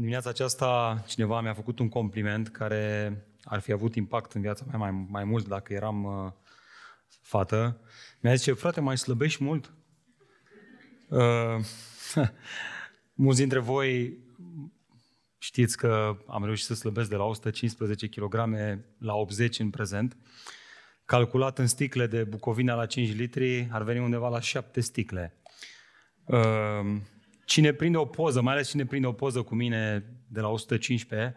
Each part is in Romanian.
În dimineața aceasta cineva mi-a făcut un compliment care ar fi avut impact în viața mea mai, mai mult dacă eram uh, fată. Mi-a zis, frate, mai slăbești mult? Uh, mulți dintre voi știți că am reușit să slăbesc de la 115 kg la 80 în prezent. Calculat în sticle de Bucovina la 5 litri, ar veni undeva la 7 sticle. Uh, cine prinde o poză, mai ales cine prinde o poză cu mine de la 115,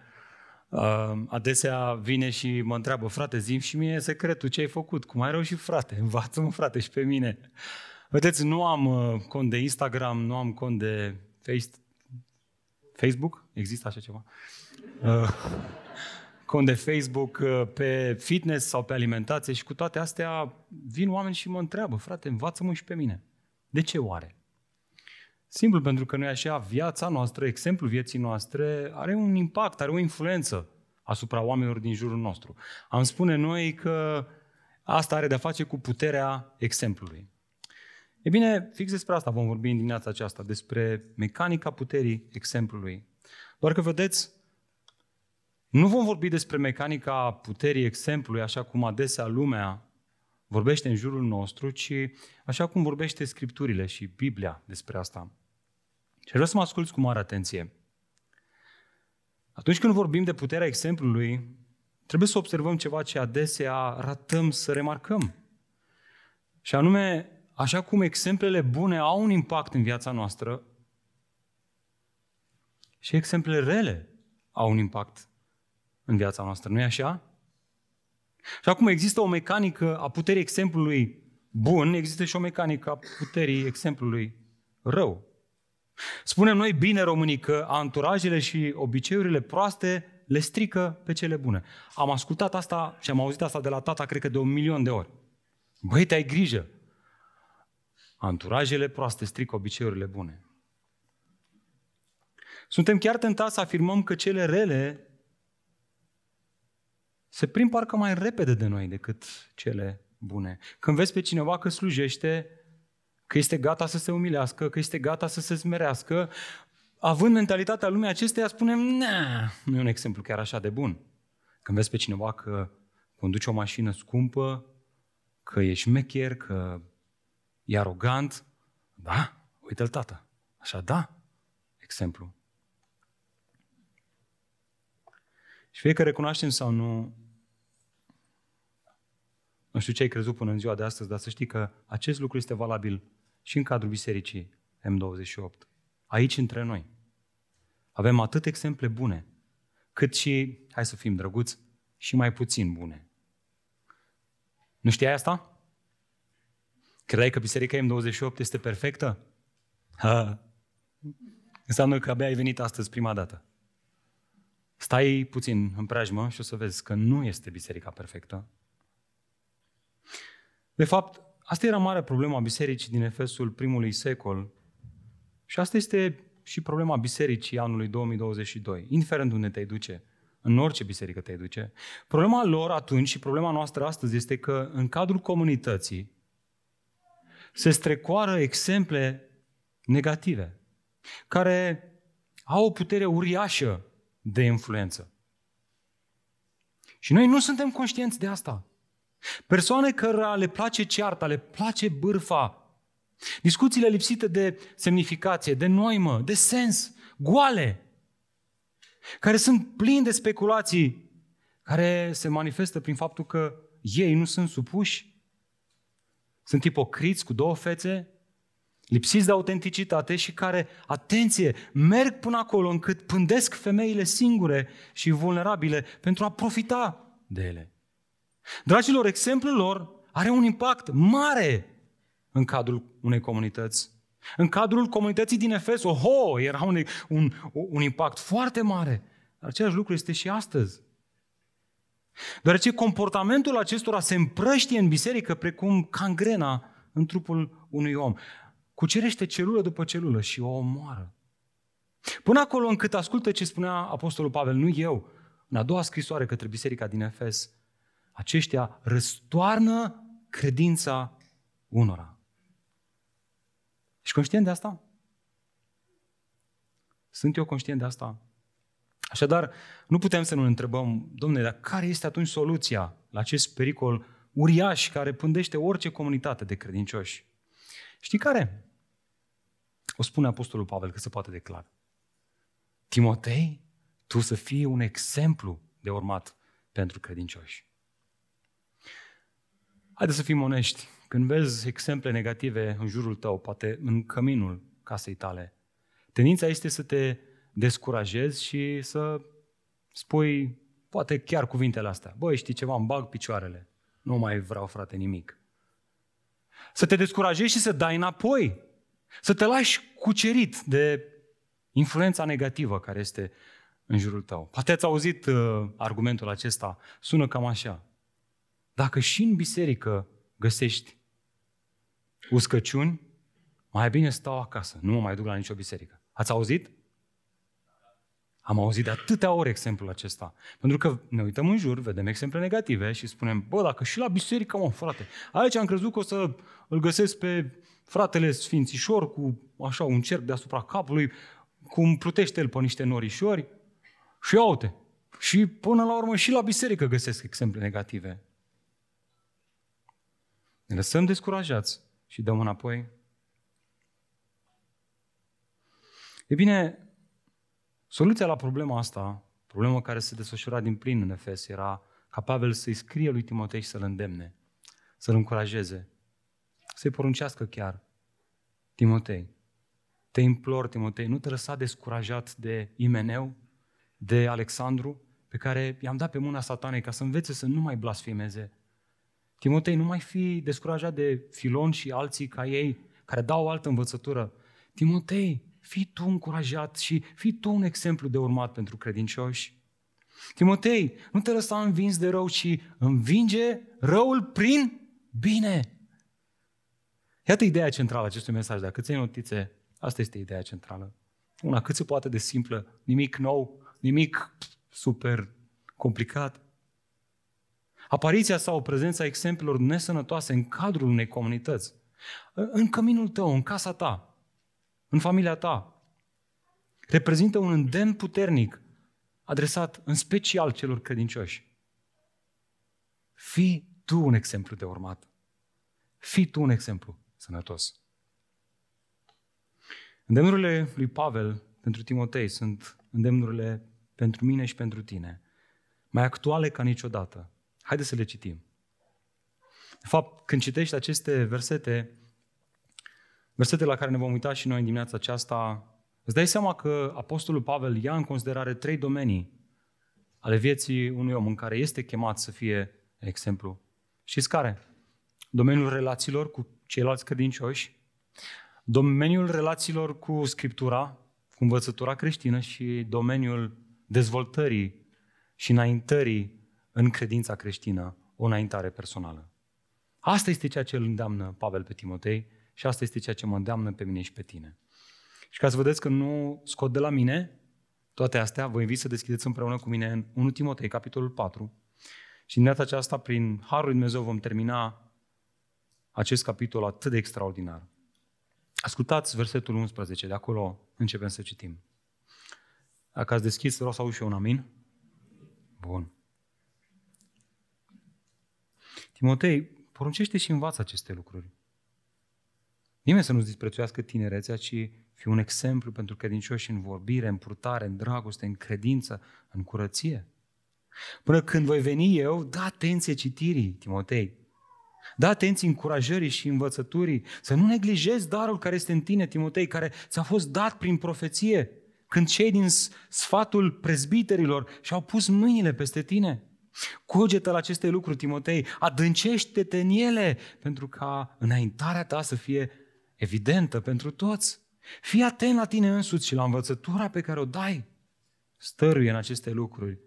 uh, adesea vine și mă întreabă, frate, zim și mie secretul, ce ai făcut? Cum ai reușit, frate? Învață-mă, frate, și pe mine. Vedeți, nu am uh, cont de Instagram, nu am cont de face, Facebook, există așa ceva? Uh, cont de Facebook uh, pe fitness sau pe alimentație și cu toate astea vin oameni și mă întreabă, frate, învață-mă și pe mine. De ce oare? Simplu pentru că noi așa, viața noastră, exemplul vieții noastre, are un impact, are o influență asupra oamenilor din jurul nostru. Am spune noi că asta are de-a face cu puterea exemplului. E bine, fix despre asta vom vorbi în dimineața aceasta, despre mecanica puterii exemplului. Doar că vedeți, nu vom vorbi despre mecanica puterii exemplului, așa cum adesea lumea vorbește în jurul nostru, ci așa cum vorbește Scripturile și Biblia despre asta. Și vreau să mă asculți cu mare atenție. Atunci când vorbim de puterea exemplului, trebuie să observăm ceva ce adesea ratăm să remarcăm. Și anume, așa cum exemplele bune au un impact în viața noastră, și exemplele rele au un impact în viața noastră, nu-i așa? Și acum există o mecanică a puterii exemplului bun, există și o mecanică a puterii exemplului rău. Spunem noi bine românii că anturajele și obiceiurile proaste le strică pe cele bune. Am ascultat asta și am auzit asta de la tata, cred că de un milion de ori. Băi, te ai grijă! Anturajele proaste strică obiceiurile bune. Suntem chiar tentați să afirmăm că cele rele se prind parcă mai repede de noi decât cele bune. Când vezi pe cineva că slujește, că este gata să se umilească, că este gata să se smerească, având mentalitatea lumii acesteia, spunem, nu e un exemplu chiar așa de bun. Când vezi pe cineva că conduce o mașină scumpă, că e șmecher, că e arogant, da, uite-l tată. Așa, da, exemplu. Și fie că recunoaștem sau nu, nu știu ce ai crezut până în ziua de astăzi, dar să știi că acest lucru este valabil și în cadrul bisericii M28. Aici între noi. Avem atât exemple bune, cât și, hai să fim drăguți, și mai puțin bune. Nu știai asta? Credeai că Biserica M28 este perfectă? Ha. Înseamnă că abia ai venit astăzi prima dată. Stai puțin în preajmă și o să vezi că nu este biserica perfectă. De fapt, asta era marea problema bisericii din Efesul primului secol și asta este și problema bisericii anului 2022, indiferent unde te duce, în orice biserică te duce. Problema lor atunci și problema noastră astăzi este că în cadrul comunității se strecoară exemple negative, care au o putere uriașă de influență. Și noi nu suntem conștienți de asta. Persoane cărora le place cearta, le place bârfa, discuțiile lipsite de semnificație, de noimă, de sens, goale, care sunt plini de speculații, care se manifestă prin faptul că ei nu sunt supuși, sunt ipocriți cu două fețe, lipsiți de autenticitate și care, atenție, merg până acolo încât pândesc femeile singure și vulnerabile pentru a profita de ele. Dragilor, exemplul lor are un impact mare în cadrul unei comunități. În cadrul comunității din Efes, oho, era un, un, un impact foarte mare. Dar același lucru este și astăzi. Deoarece comportamentul acestora se împrăștie în biserică precum cangrena în trupul unui om. Cucerește celulă după celulă și o omoară. Până acolo încât ascultă ce spunea Apostolul Pavel, nu eu, în a doua scrisoare către biserica din Efes, aceștia răstoarnă credința unora. Ești conștient de asta? Sunt eu conștient de asta? Așadar, nu putem să nu întrebăm, domnule, dar care este atunci soluția la acest pericol uriaș care pândește orice comunitate de credincioși? Știi care? O spune Apostolul Pavel că se poate declara. Timotei, tu să fii un exemplu de urmat pentru credincioși. Haideți să fim onești. Când vezi exemple negative în jurul tău, poate în căminul casei tale, tendința este să te descurajezi și să spui, poate chiar cuvintele astea. Băi, știi ceva, îmi bag picioarele. Nu mai vreau, frate, nimic. Să te descurajezi și să dai înapoi. Să te lași cucerit de influența negativă care este în jurul tău. Poate ați auzit uh, argumentul acesta. Sună cam așa. Dacă și în biserică găsești uscăciuni, mai bine stau acasă, nu mă mai duc la nicio biserică. Ați auzit? Am auzit de atâtea ori exemplul acesta. Pentru că ne uităm în jur, vedem exemple negative și spunem, bă, dacă și la biserică, mă, frate, aici am crezut că o să îl găsesc pe fratele Sfințișor cu așa un cerc deasupra capului, cum plutește el pe niște norișori și uite. Și până la urmă și la biserică găsesc exemple negative. Ne lăsăm descurajați și dăm înapoi. E bine, soluția la problema asta, problema care se desfășura din plin în Efes, era ca Pavel să-i scrie lui Timotei și să-l îndemne, să-l încurajeze, să-i poruncească chiar. Timotei, te implor, Timotei, nu te lăsa descurajat de Imeneu, de Alexandru, pe care i-am dat pe mâna satanei ca să învețe să nu mai blasfemeze. Timotei, nu mai fi descurajat de Filon și alții ca ei, care dau o altă învățătură. Timotei, fii tu încurajat și fii tu un exemplu de urmat pentru credincioși. Timotei, nu te lăsa învins de rău, ci învinge răul prin bine. Iată ideea centrală a acestui mesaj. Dacă ți notițe, asta este ideea centrală. Una cât se poate de simplă, nimic nou, nimic super complicat. Apariția sau prezența exemplelor nesănătoase în cadrul unei comunități, în căminul tău, în casa ta, în familia ta, reprezintă un îndemn puternic adresat în special celor credincioși. Fii tu un exemplu de urmat. Fii tu un exemplu sănătos. Îndemnurile lui Pavel pentru Timotei sunt îndemnurile pentru mine și pentru tine, mai actuale ca niciodată. Haideți să le citim. De fapt, când citești aceste versete, versete la care ne vom uita și noi în dimineața aceasta, îți dai seama că Apostolul Pavel ia în considerare trei domenii ale vieții unui om în care este chemat să fie exemplu. Știți care? Domeniul relațiilor cu ceilalți credincioși, domeniul relațiilor cu Scriptura, cu învățătura creștină și domeniul dezvoltării și înaintării în credința creștină, o înaintare personală. Asta este ceea ce îl îndeamnă Pavel pe Timotei și asta este ceea ce mă îndeamnă pe mine și pe tine. Și ca să vedeți că nu scot de la mine toate astea, vă invit să deschideți împreună cu mine în 1 Timotei, capitolul 4. Și în data aceasta, prin Harul lui Dumnezeu, vom termina acest capitol atât de extraordinar. Ascultați versetul 11, de acolo începem să citim. Dacă ați deschis, vreau să aud și eu un amin. Bun. Timotei, poruncește și învață aceste lucruri. Nimeni să nu-ți disprețuiască tinerețea, ci fi un exemplu pentru credincioși în vorbire, în purtare, în dragoste, în credință, în curăție. Până când voi veni eu, da atenție citirii, Timotei. Da atenție încurajării și învățăturii. Să nu neglijezi darul care este în tine, Timotei, care ți-a fost dat prin profeție. Când cei din sfatul prezbiterilor și-au pus mâinile peste tine. Cugetă la aceste lucruri, Timotei, adâncește-te în ele, pentru ca înaintarea ta să fie evidentă pentru toți. Fii atent la tine însuți și la învățătura pe care o dai. Stăruie în aceste lucruri,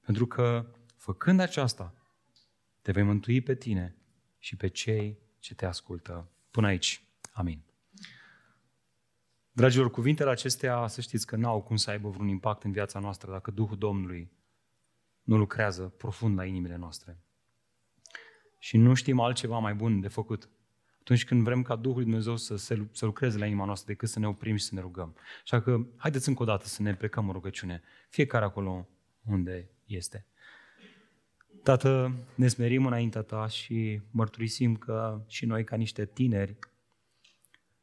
pentru că, făcând aceasta, te vei mântui pe tine și pe cei ce te ascultă. Până aici. Amin. Dragilor, cuvintele acestea, să știți că n-au cum să aibă vreun impact în viața noastră dacă Duhul Domnului nu lucrează profund la inimile noastre. Și nu știm altceva mai bun de făcut atunci când vrem ca Duhul Dumnezeu să, se, să lucreze la inima noastră decât să ne oprim și să ne rugăm. Așa că haideți încă o dată să ne plecăm în rugăciune. Fiecare acolo unde este. Tată, ne smerim înaintea Ta și mărturisim că și noi, ca niște tineri,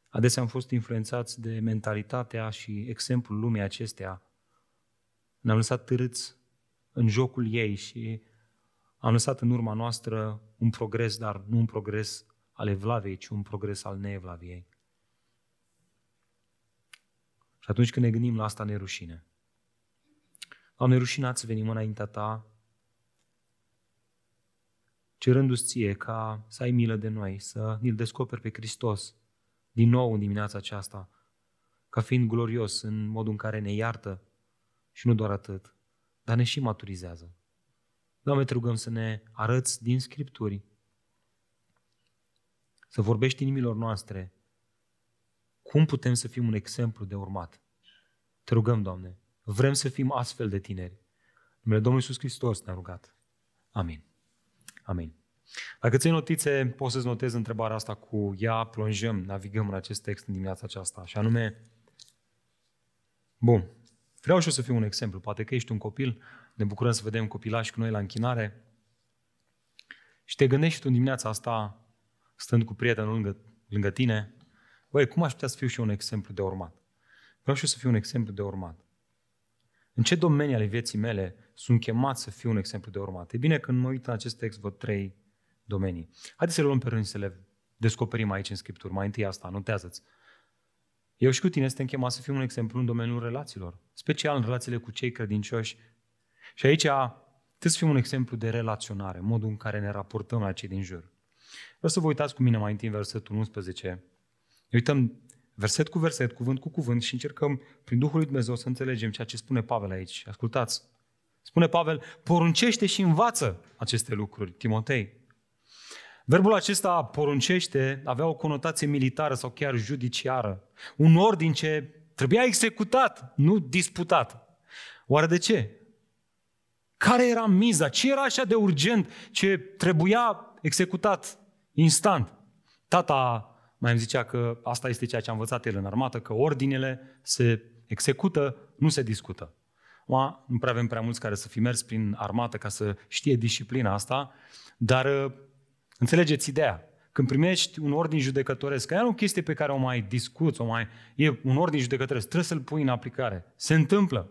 adesea am fost influențați de mentalitatea și exemplul lumii acestea. Ne-am lăsat târâți în jocul ei și am lăsat în urma noastră un progres, dar nu un progres al evlaviei, ci un progres al neevlaviei. Și atunci când ne gândim la asta, ne rușine. Doamne, rușinați să venim înaintea Ta, cerându-ți ție ca să ai milă de noi, să ne-L descoperi pe Hristos din nou în dimineața aceasta, ca fiind glorios în modul în care ne iartă și nu doar atât, dar ne și maturizează. Doamne, te rugăm să ne arăți din Scripturi, să vorbești inimilor noastre cum putem să fim un exemplu de urmat. Te rugăm, Doamne, vrem să fim astfel de tineri. În numele Domnului Iisus Hristos ne-a rugat. Amin. Amin. Dacă ții notițe, poți să-ți notezi întrebarea asta cu ea, plonjăm, navigăm în acest text în dimineața aceasta. Și anume, bun, vreau și eu să fiu un exemplu. Poate că ești un copil, ne bucurăm să vedem copilași cu noi la închinare și te gândești tu în dimineața asta, stând cu prietenul lângă, lângă tine, băi, cum aș putea să fiu și eu un exemplu de urmat? Vreau și eu să fiu un exemplu de urmat. În ce domenii ale vieții mele sunt chemat să fiu un exemplu de urmat? E bine, când mă uit în acest text, văd trei domenii. Haideți să le luăm pe rând să le descoperim aici în Scripturi. Mai întâi asta, notează-ți. Eu și cu tine suntem chemați să fim un exemplu în domeniul relațiilor, special în relațiile cu cei credincioși. Și aici trebuie să fim un exemplu de relaționare, modul în care ne raportăm la cei din jur. Vreau să vă uitați cu mine mai întâi în versetul 11. Ne uităm verset cu verset, cuvânt cu cuvânt și încercăm prin Duhul lui Dumnezeu să înțelegem ceea ce spune Pavel aici. Ascultați! Spune Pavel, poruncește și învață aceste lucruri, Timotei. Verbul acesta poruncește avea o conotație militară sau chiar judiciară. Un ordin ce trebuia executat, nu disputat. Oare de ce? Care era miza? Ce era așa de urgent ce trebuia executat instant? Tata mai îmi zicea că asta este ceea ce a învățat el în armată, că ordinele se execută, nu se discută. Ma, nu prea avem prea mulți care să fi mers prin armată ca să știe disciplina asta, dar înțelegeți ideea. Când primești un ordin judecătoresc, aia nu o chestie pe care o mai discuți, o mai... e un ordin judecătoresc, trebuie să-l pui în aplicare. Se întâmplă.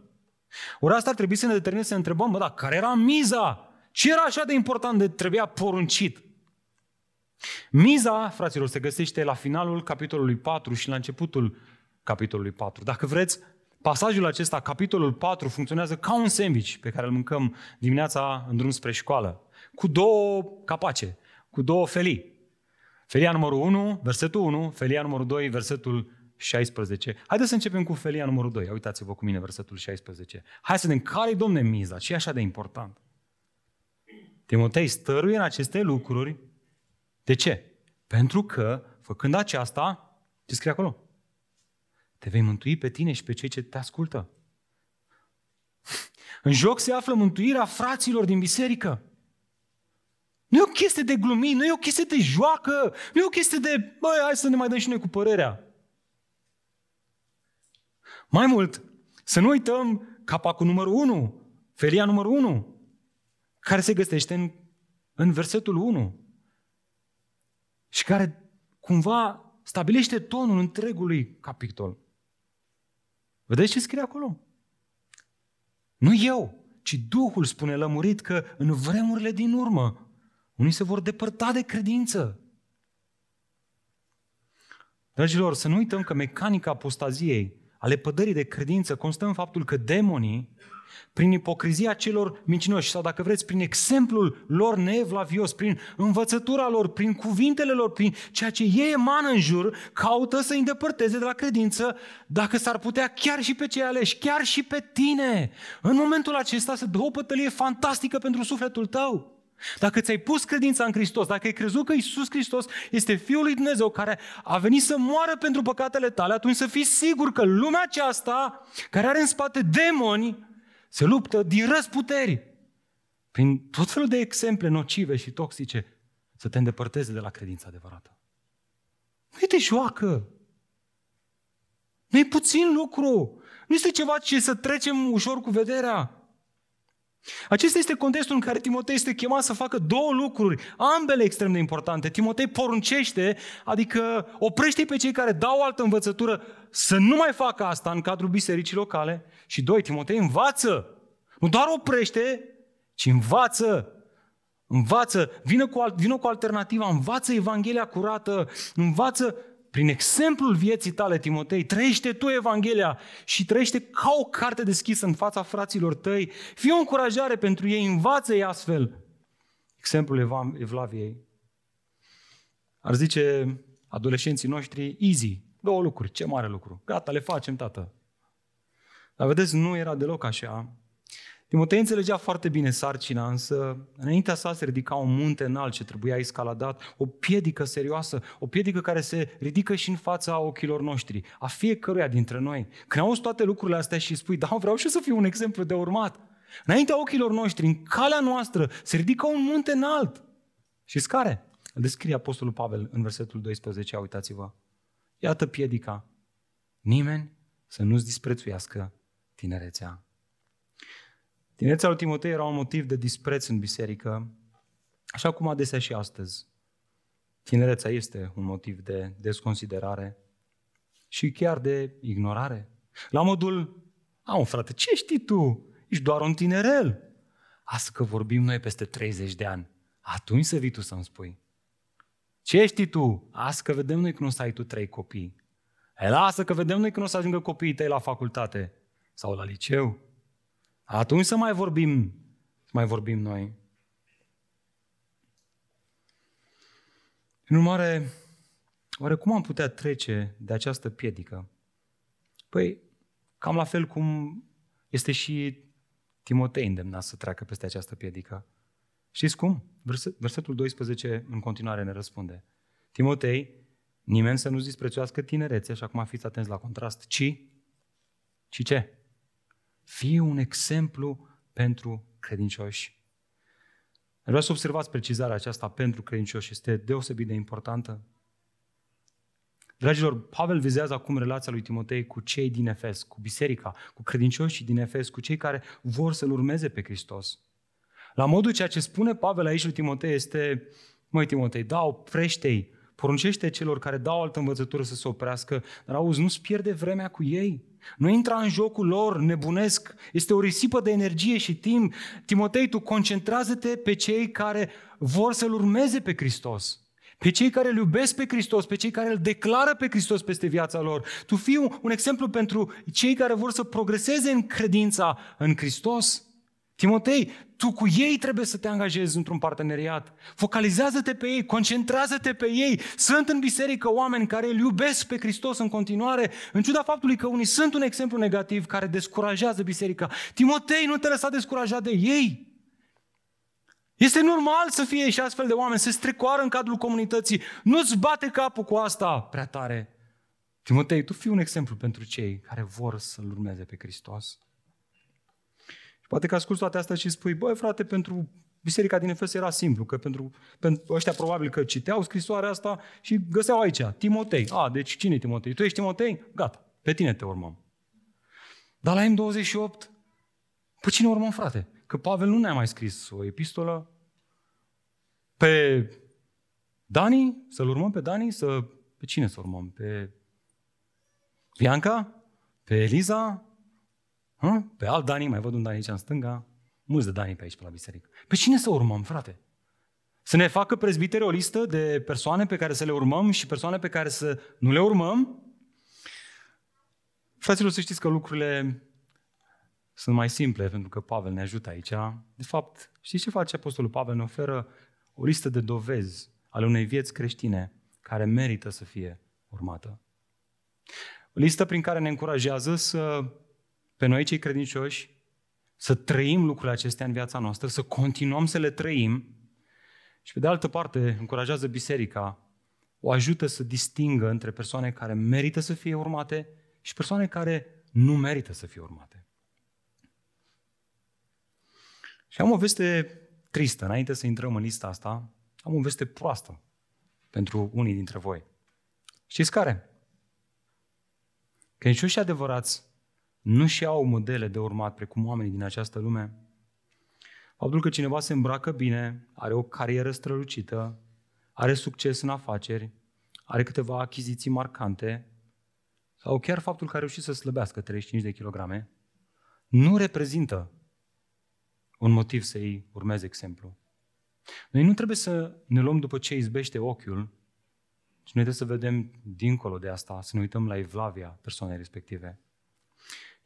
Ori asta ar trebui să ne determine să ne întrebăm, bă, da, care era miza? Ce era așa de important de trebuia poruncit? Miza, fraților, se găsește la finalul capitolului 4 și la începutul capitolului 4. Dacă vreți, pasajul acesta, capitolul 4, funcționează ca un sandwich pe care îl mâncăm dimineața în drum spre școală, cu două capace, cu două felii. Felia numărul 1, versetul 1, felia numărul 2, versetul 16. Haideți să începem cu felia numărul 2. Uitați-vă cu mine versetul 16. Hai să vedem care e, domne, miza? Ce e așa de important? Timotei stăruie în aceste lucruri de ce? Pentru că, făcând aceasta, ce scrie acolo? Te vei mântui pe tine și pe cei ce te ascultă. În joc se află mântuirea fraților din biserică. Nu e o chestie de glumit, nu e o chestie de joacă, nu e o chestie de, băi, hai să ne mai dăm și noi cu părerea. Mai mult, să nu uităm capacul numărul 1, felia numărul 1, care se găsește în, în versetul 1 și care cumva stabilește tonul întregului capitol. Vedeți ce scrie acolo? Nu eu, ci Duhul spune lămurit că în vremurile din urmă unii se vor depărta de credință. Dragilor, să nu uităm că mecanica apostaziei, ale pădării de credință, constă în faptul că demonii prin ipocrizia celor mincinoși sau dacă vreți, prin exemplul lor neevlavios, prin învățătura lor, prin cuvintele lor, prin ceea ce ei emană în jur, caută să îi îndepărteze de la credință, dacă s-ar putea chiar și pe cei aleși, chiar și pe tine. În momentul acesta se dă o pătălie fantastică pentru sufletul tău. Dacă ți-ai pus credința în Hristos, dacă ai crezut că Isus Hristos este Fiul lui Dumnezeu care a venit să moară pentru păcatele tale, atunci să fii sigur că lumea aceasta, care are în spate demoni, se luptă din răsputeri, prin tot felul de exemple nocive și toxice, să te îndepărteze de la credința adevărată. Nu te joacă. Nu e puțin lucru. Nu este ceva ce să trecem ușor cu vederea. Acesta este contextul în care Timotei este chemat să facă două lucruri, ambele extrem de importante. Timotei poruncește, adică oprește pe cei care dau altă învățătură să nu mai facă asta în cadrul bisericii locale. Și doi, Timotei învață. Nu doar oprește, ci învață. Învață, vină cu, vină cu alternativa, învață Evanghelia curată, învață prin exemplul vieții tale, Timotei, trăiește tu Evanghelia și trăiește ca o carte deschisă în fața fraților tăi. Fii o încurajare pentru ei, învață-i astfel. Exemplul Evlaviei. Ar zice adolescenții noștri, easy, două lucruri, ce mare lucru. Gata, le facem, tată. Dar vedeți, nu era deloc așa. Timotei înțelegea foarte bine sarcina, însă înaintea sa se ridica un munte înalt ce trebuia escaladat, o piedică serioasă, o piedică care se ridică și în fața ochilor noștri, a fiecăruia dintre noi. Când auzi toate lucrurile astea și spui, da, vreau și să fiu un exemplu de urmat. Înaintea ochilor noștri, în calea noastră, se ridică un munte înalt. Și care? Îl descrie Apostolul Pavel în versetul 12, uitați-vă. Iată piedica. Nimeni să nu-ți disprețuiască tinerețea. Tinerețea lui Timotei era un motiv de dispreț în biserică, așa cum adesea și astăzi. Tinerețea este un motiv de desconsiderare și chiar de ignorare. La modul, a, un frate, ce știi tu? Ești doar un tinerel. Asta că vorbim noi peste 30 de ani. Atunci să vii tu să-mi spui. Ce știi tu? Asta că vedem noi că nu o să ai tu trei copii. E, lasă că vedem noi că nu o să ajungă copiii tăi la facultate sau la liceu. Atunci să mai vorbim, să mai vorbim noi. În urmare, oare cum am putea trece de această piedică? Păi, cam la fel cum este și Timotei îndemnat să treacă peste această piedică. Știți cum? Versetul 12 în continuare ne răspunde. Timotei, nimeni să nu-ți disprețuiască tinerețe, așa cum fiți atenți la contrast, ci, ci ce? Fii un exemplu pentru credincioși. Vreau să observați precizarea aceasta pentru credincioși. Este deosebit de importantă. Dragilor, Pavel vizează acum relația lui Timotei cu cei din Efes, cu biserica, cu credincioșii din Efes, cu cei care vor să-L urmeze pe Hristos. La modul ceea ce spune Pavel aici lui Timotei este, măi Timotei, da, oprește-i, poruncește celor care dau altă învățătură să se oprească, dar auzi, nu-ți pierde vremea cu ei. Nu intra în jocul lor, nebunesc, este o risipă de energie și timp. Timotei, tu concentrează-te pe cei care vor să-L urmeze pe Hristos. Pe cei care îl iubesc pe Hristos, pe cei care îl declară pe Hristos peste viața lor. Tu fii un, un exemplu pentru cei care vor să progreseze în credința în Hristos. Timotei, tu cu ei trebuie să te angajezi într-un parteneriat. Focalizează-te pe ei, concentrează-te pe ei. Sunt în biserică oameni care îl iubesc pe Hristos în continuare, în ciuda faptului că unii sunt un exemplu negativ care descurajează biserica. Timotei, nu te lăsa descurajat de ei. Este normal să fie și astfel de oameni, să strecoară în cadrul comunității. Nu-ți bate capul cu asta prea tare. Timotei, tu fii un exemplu pentru cei care vor să-L urmeze pe Hristos. Și poate că asculți toate astea și spui, băi frate, pentru biserica din Efes era simplu, că pentru, pentru ăștia probabil că citeau scrisoarea asta și găseau aici, Timotei. A, deci cine e Timotei? Tu ești Timotei? Gata, pe tine te urmăm. Dar la M28, pe cine urmăm, frate? Că Pavel nu ne-a mai scris o epistolă pe Dani, să-l urmăm pe Dani, să... pe cine să urmăm? Pe Bianca? Pe Eliza? Hă? Pe alt Dani, mai văd un Dani aici în stânga, mulți de Dani pe aici, pe la biserică. Pe cine să urmăm, frate? Să ne facă prezbiteri o listă de persoane pe care să le urmăm și persoane pe care să nu le urmăm? Fraților, să știți că lucrurile sunt mai simple, pentru că Pavel ne ajută aici. De fapt, știți ce face Apostolul Pavel? Ne oferă o listă de dovezi ale unei vieți creștine care merită să fie urmată. O listă prin care ne încurajează să pe noi cei credincioși să trăim lucrurile acestea în viața noastră, să continuăm să le trăim și pe de altă parte încurajează biserica, o ajută să distingă între persoane care merită să fie urmate și persoane care nu merită să fie urmate. Și am o veste tristă, înainte să intrăm în lista asta, am o veste proastă pentru unii dintre voi. Știți care? Credincioșii adevărați nu și au modele de urmat precum oamenii din această lume. Faptul că cineva se îmbracă bine, are o carieră strălucită, are succes în afaceri, are câteva achiziții marcante, sau chiar faptul că a reușit să slăbească 35 de kilograme, nu reprezintă un motiv să-i urmeze exemplu. Noi nu trebuie să ne luăm după ce izbește ochiul, ci noi trebuie să vedem dincolo de asta, să ne uităm la evlavia persoanei respective.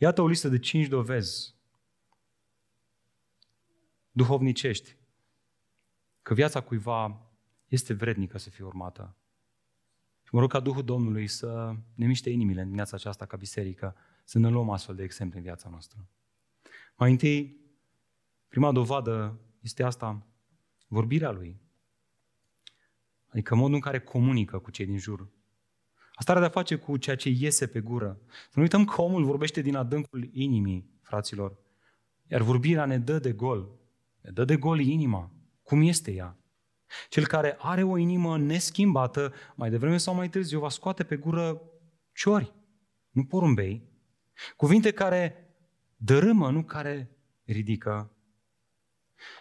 Iată o listă de cinci dovezi duhovnicești că viața cuiva este vrednică să fie urmată. Și mă rog ca Duhul Domnului să ne miște inimile în dimineața aceasta ca biserică, să ne luăm astfel de exemple în viața noastră. Mai întâi, prima dovadă este asta, vorbirea lui. Adică modul în care comunică cu cei din jur. Asta are de-a face cu ceea ce iese pe gură. Să nu uităm că omul vorbește din adâncul inimii, fraților. Iar vorbirea ne dă de gol. Ne dă de gol inima. Cum este ea? Cel care are o inimă neschimbată, mai devreme sau mai târziu, va scoate pe gură ciori, nu porumbei. Cuvinte care dărâmă, nu care ridică.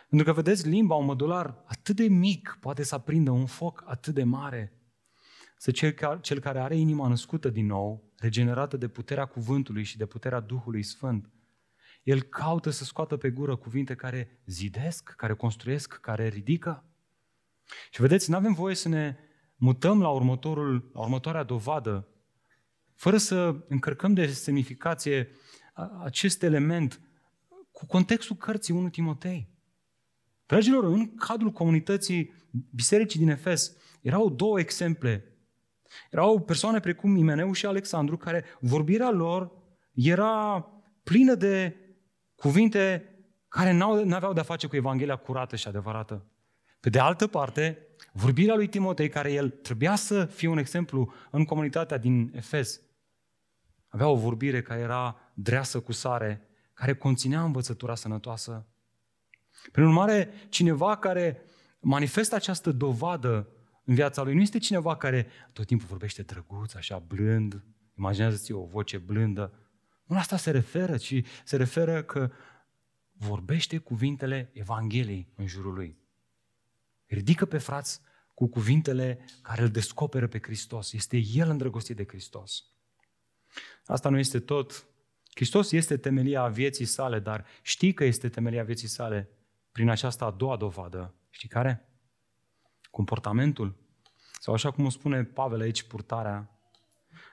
Pentru că, vedeți, limba, un modular atât de mic poate să aprindă un foc atât de mare. Să cel care, cel care are inima născută din nou, regenerată de puterea cuvântului și de puterea Duhului Sfânt, el caută să scoată pe gură cuvinte care zidesc, care construiesc, care ridică. Și vedeți, nu avem voie să ne mutăm la, următorul, la următoarea dovadă, fără să încărcăm de semnificație acest element cu contextul cărții 1 Timotei. Dragilor, în cadrul comunității bisericii din Efes erau două exemple. Erau persoane precum Imeneu și Alexandru, care vorbirea lor era plină de cuvinte care nu aveau de-a face cu Evanghelia curată și adevărată. Pe de altă parte, vorbirea lui Timotei, care el trebuia să fie un exemplu în comunitatea din Efes, avea o vorbire care era dreasă cu sare, care conținea învățătura sănătoasă. Prin urmare, cineva care manifestă această dovadă în viața lui nu este cineva care tot timpul vorbește drăguț, așa blând, imaginează-ți o voce blândă. Nu la asta se referă, ci se referă că vorbește cuvintele Evangheliei în jurul lui. Ridică pe frați cu cuvintele care îl descoperă pe Hristos. Este El îndrăgostit de Hristos. Asta nu este tot. Hristos este temelia vieții sale, dar știi că este temelia vieții sale prin această a doua dovadă. Știi care? Comportamentul. Sau așa cum o spune Pavel aici, purtarea.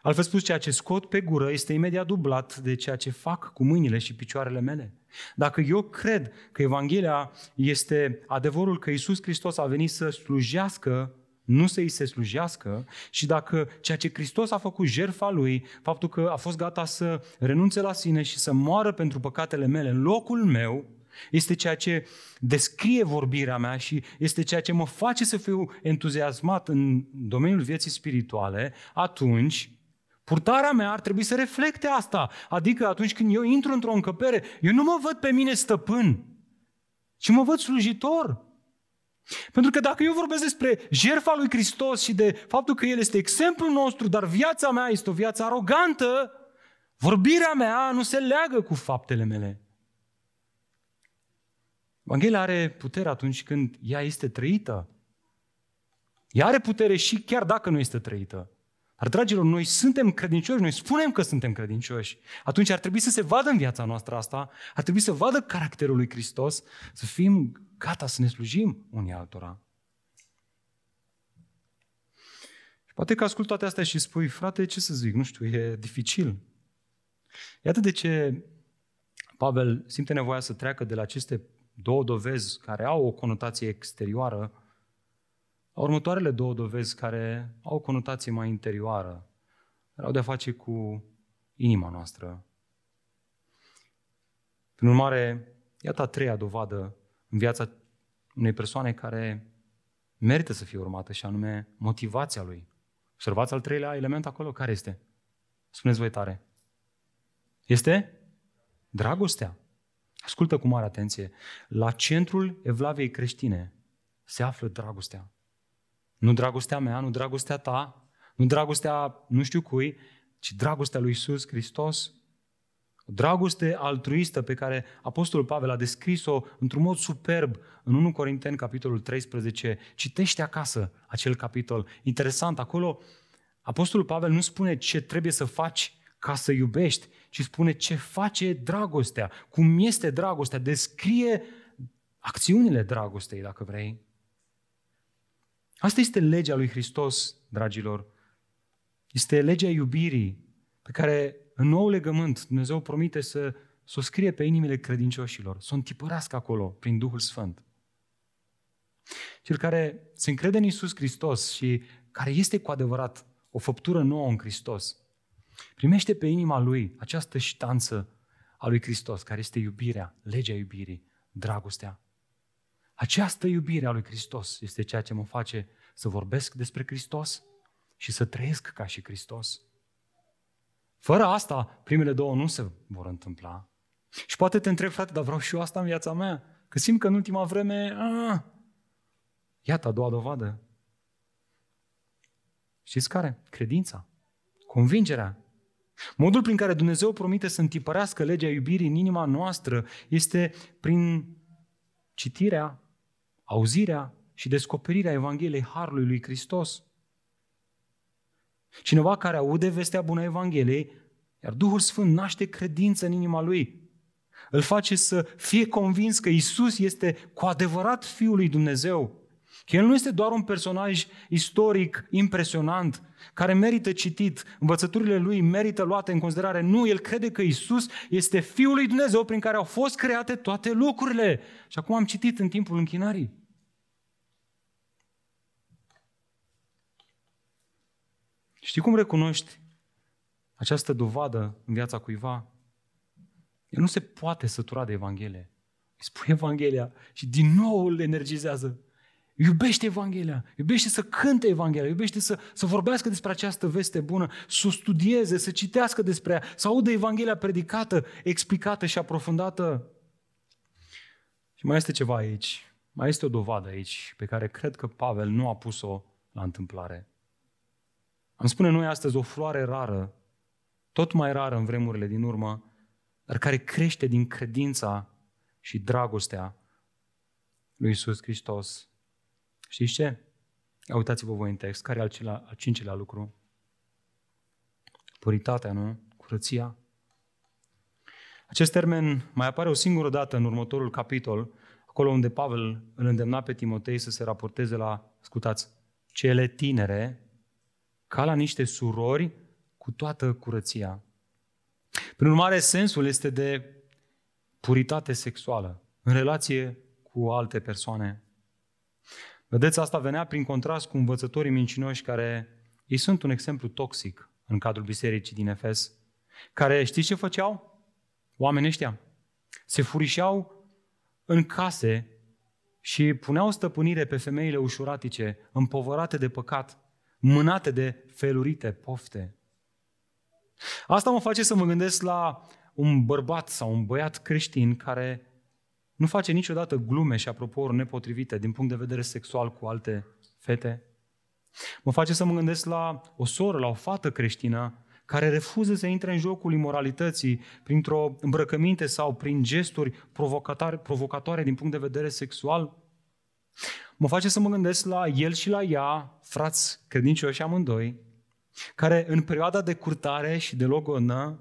Altfel spus, ceea ce scot pe gură este imediat dublat de ceea ce fac cu mâinile și picioarele mele. Dacă eu cred că Evanghelia este adevărul că Isus Hristos a venit să slujească, nu să îi se slujească, și dacă ceea ce Hristos a făcut jertfa lui, faptul că a fost gata să renunțe la sine și să moară pentru păcatele mele în locul meu, este ceea ce descrie vorbirea mea și este ceea ce mă face să fiu entuziasmat în domeniul vieții spirituale, atunci Purtarea mea ar trebui să reflecte asta. Adică atunci când eu intru într-o încăpere, eu nu mă văd pe mine stăpân, ci mă văd slujitor. Pentru că dacă eu vorbesc despre jertfa lui Hristos și de faptul că El este exemplul nostru, dar viața mea este o viață arogantă, vorbirea mea nu se leagă cu faptele mele. Evanghelia are putere atunci când ea este trăită. Ea are putere și chiar dacă nu este trăită. Dar, dragilor, noi suntem credincioși, noi spunem că suntem credincioși. Atunci ar trebui să se vadă în viața noastră asta, ar trebui să vadă caracterul lui Hristos, să fim gata să ne slujim unii altora. Și poate că ascult toate astea și spui, frate, ce să zic, nu știu, e dificil. Iată de ce Pavel simte nevoia să treacă de la aceste două dovezi care au o conotație exterioară la următoarele două dovezi care au o conotație mai interioară, au de-a face cu inima noastră. Prin urmare, iată a treia dovadă în viața unei persoane care merită să fie urmată și anume motivația lui. Observați al treilea element acolo, care este? Spuneți voi tare. Este dragostea. Ascultă cu mare atenție. La centrul evlaviei creștine se află dragostea. Nu dragostea mea, nu dragostea ta, Nu dragostea nu știu cui, ci dragostea lui Isus Hristos. O dragoste altruistă pe care Apostolul Pavel a descris-o într-un mod superb în 1 Corinteni, capitolul 13. Citește acasă acel capitol. Interesant, acolo Apostolul Pavel nu spune ce trebuie să faci ca să iubești, ci spune ce face dragostea, cum este dragostea, descrie acțiunile dragostei, dacă vrei. Asta este legea lui Hristos, dragilor. Este legea iubirii pe care în nou legământ Dumnezeu promite să, să o scrie pe inimile credincioșilor, să o întipărească acolo prin Duhul Sfânt. Cel care se încrede în Isus Hristos și care este cu adevărat o făptură nouă în Hristos, primește pe inima lui această ștanță a lui Hristos, care este iubirea, legea iubirii, dragostea. Această iubire a lui Hristos este ceea ce mă face să vorbesc despre Hristos și să trăiesc ca și Hristos. Fără asta, primele două nu se vor întâmpla. Și poate te întreb, frate, dar vreau și eu asta în viața mea. Că simt că în ultima vreme, a, iată a doua dovadă. Știți care? Credința, convingerea. Modul prin care Dumnezeu promite să întipărească legea iubirii în inima noastră este prin citirea, auzirea și descoperirea Evangheliei Harului lui Hristos. Cineva care aude vestea bună a Evangheliei, iar Duhul Sfânt naște credință în inima lui. Îl face să fie convins că Isus este cu adevărat Fiul lui Dumnezeu. Că El nu este doar un personaj istoric impresionant, care merită citit, învățăturile lui merită luate în considerare. Nu, el crede că Isus este Fiul lui Dumnezeu prin care au fost create toate lucrurile. Și acum am citit în timpul închinării. Știi cum recunoști această dovadă în viața cuiva? El nu se poate sătura de Evanghelie. Îi spune Evanghelia și din nou îl energizează. Iubește Evanghelia, iubește să cânte Evanghelia, iubește să, să vorbească despre această veste bună, să o studieze, să citească despre ea, să audă Evanghelia predicată, explicată și aprofundată. Și mai este ceva aici, mai este o dovadă aici pe care cred că Pavel nu a pus-o la întâmplare. Am spune noi astăzi o floare rară, tot mai rară în vremurile din urmă, dar care crește din credința și dragostea lui Isus Hristos. Știți ce? Uitați-vă voi în text. Care e al, cila, al cincilea lucru? Puritatea, nu? Curăția. Acest termen mai apare o singură dată în următorul capitol, acolo unde Pavel îl îndemna pe Timotei să se raporteze la, ascultați, cele tinere ca la niște surori cu toată curăția. Prin urmare, sensul este de puritate sexuală în relație cu alte persoane. Vedeți, asta venea prin contrast cu învățătorii mincinoși care ei sunt un exemplu toxic în cadrul bisericii din Efes, care știți ce făceau? Oamenii ăștia se furișeau în case și puneau stăpânire pe femeile ușuratice, împovărate de păcat, mânate de felurite pofte. Asta mă face să mă gândesc la un bărbat sau un băiat creștin care nu face niciodată glume și apropo nepotrivite din punct de vedere sexual cu alte fete. Mă face să mă gândesc la o soră, la o fată creștină care refuză să intre în jocul imoralității printr-o îmbrăcăminte sau prin gesturi provocatoare, provocatoare din punct de vedere sexual mă face să mă gândesc la el și la ea, frați credincioși amândoi, care în perioada de curtare și de logonă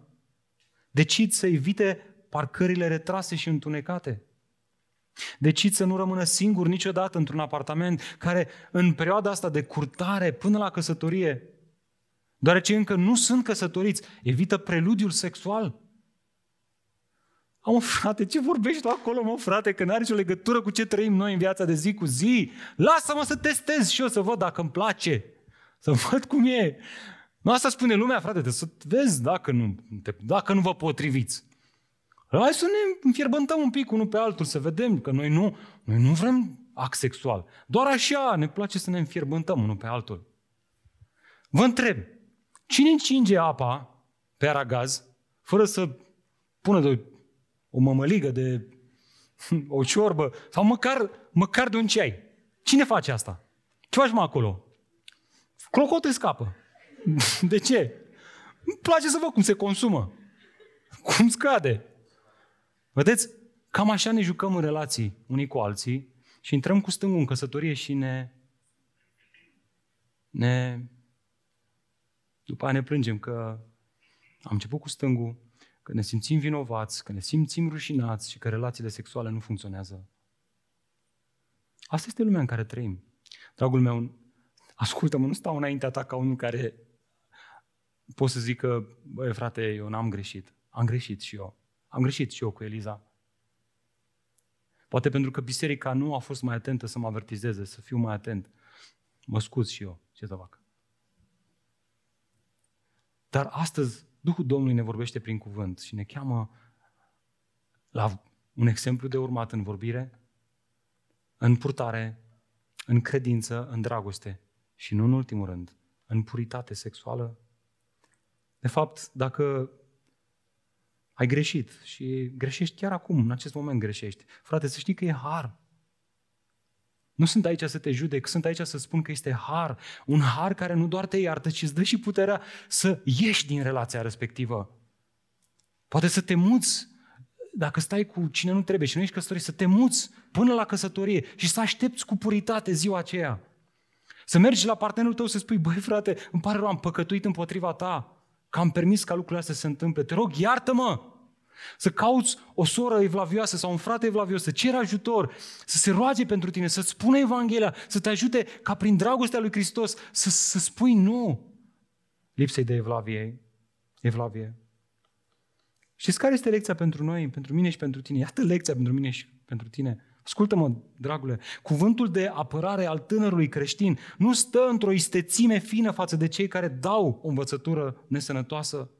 decid să evite parcările retrase și întunecate. Decid să nu rămână singur niciodată într-un apartament care în perioada asta de curtare până la căsătorie, deoarece încă nu sunt căsătoriți, evită preludiul sexual. Am frate, ce vorbești tu acolo, mă, frate, că n-are nicio legătură cu ce trăim noi în viața de zi cu zi? Lasă-mă să testez și eu să văd dacă îmi place, să văd cum e. Nu asta spune lumea, frate, să vezi dacă nu, dacă nu vă potriviți. Hai să ne înfierbântăm un pic unul pe altul, să vedem că noi nu, noi nu vrem act sexual. Doar așa ne place să ne înfierbântăm unul pe altul. Vă întreb, cine încinge apa pe aragaz fără să pună de o mămăligă, de o ciorbă sau măcar, măcar de un ceai. Cine face asta? Ce faci mă acolo? Clocotul scapă. De ce? Îmi place să văd cum se consumă. Cum scade. Vedeți? Cam așa ne jucăm în relații unii cu alții și intrăm cu stângul în căsătorie și ne, ne după aia ne plângem că am început cu stângul, că ne simțim vinovați, că ne simțim rușinați și că relațiile sexuale nu funcționează. Asta este lumea în care trăim. Dragul meu, ascultă-mă, nu stau înaintea ta ca unul care pot să zic că, băi frate, eu n-am greșit. Am greșit și eu. Am greșit și eu cu Eliza. Poate pentru că biserica nu a fost mai atentă să mă avertizeze, să fiu mai atent. Mă scuz și eu. Ce să fac? Dar astăzi Duhul Domnului ne vorbește prin cuvânt și ne cheamă la un exemplu de urmat în vorbire, în purtare, în credință, în dragoste și nu în ultimul rând, în puritate sexuală. De fapt, dacă ai greșit și greșești chiar acum, în acest moment greșești, frate, să știi că e har. Nu sunt aici să te judec, sunt aici să spun că este har. Un har care nu doar te iartă, ci îți dă și puterea să ieși din relația respectivă. Poate să te muți dacă stai cu cine nu trebuie și nu ești căsătorit, să te muți până la căsătorie și să aștepți cu puritate ziua aceea. Să mergi la partenerul tău să spui, băi frate, îmi pare rău, am păcătuit împotriva ta, că am permis ca lucrurile astea să se întâmple. Te rog, iartă-mă! Să cauți o soră evlavioasă sau un frate evlavios, să ceri ajutor, să se roage pentru tine, să-ți spună Evanghelia, să te ajute ca prin dragostea lui Hristos să, să spui nu lipsei de evlavie. evlavie. Știți care este lecția pentru noi, pentru mine și pentru tine? Iată lecția pentru mine și pentru tine. Ascultă-mă, dragule, cuvântul de apărare al tânărului creștin nu stă într-o istețime fină față de cei care dau o învățătură nesănătoasă,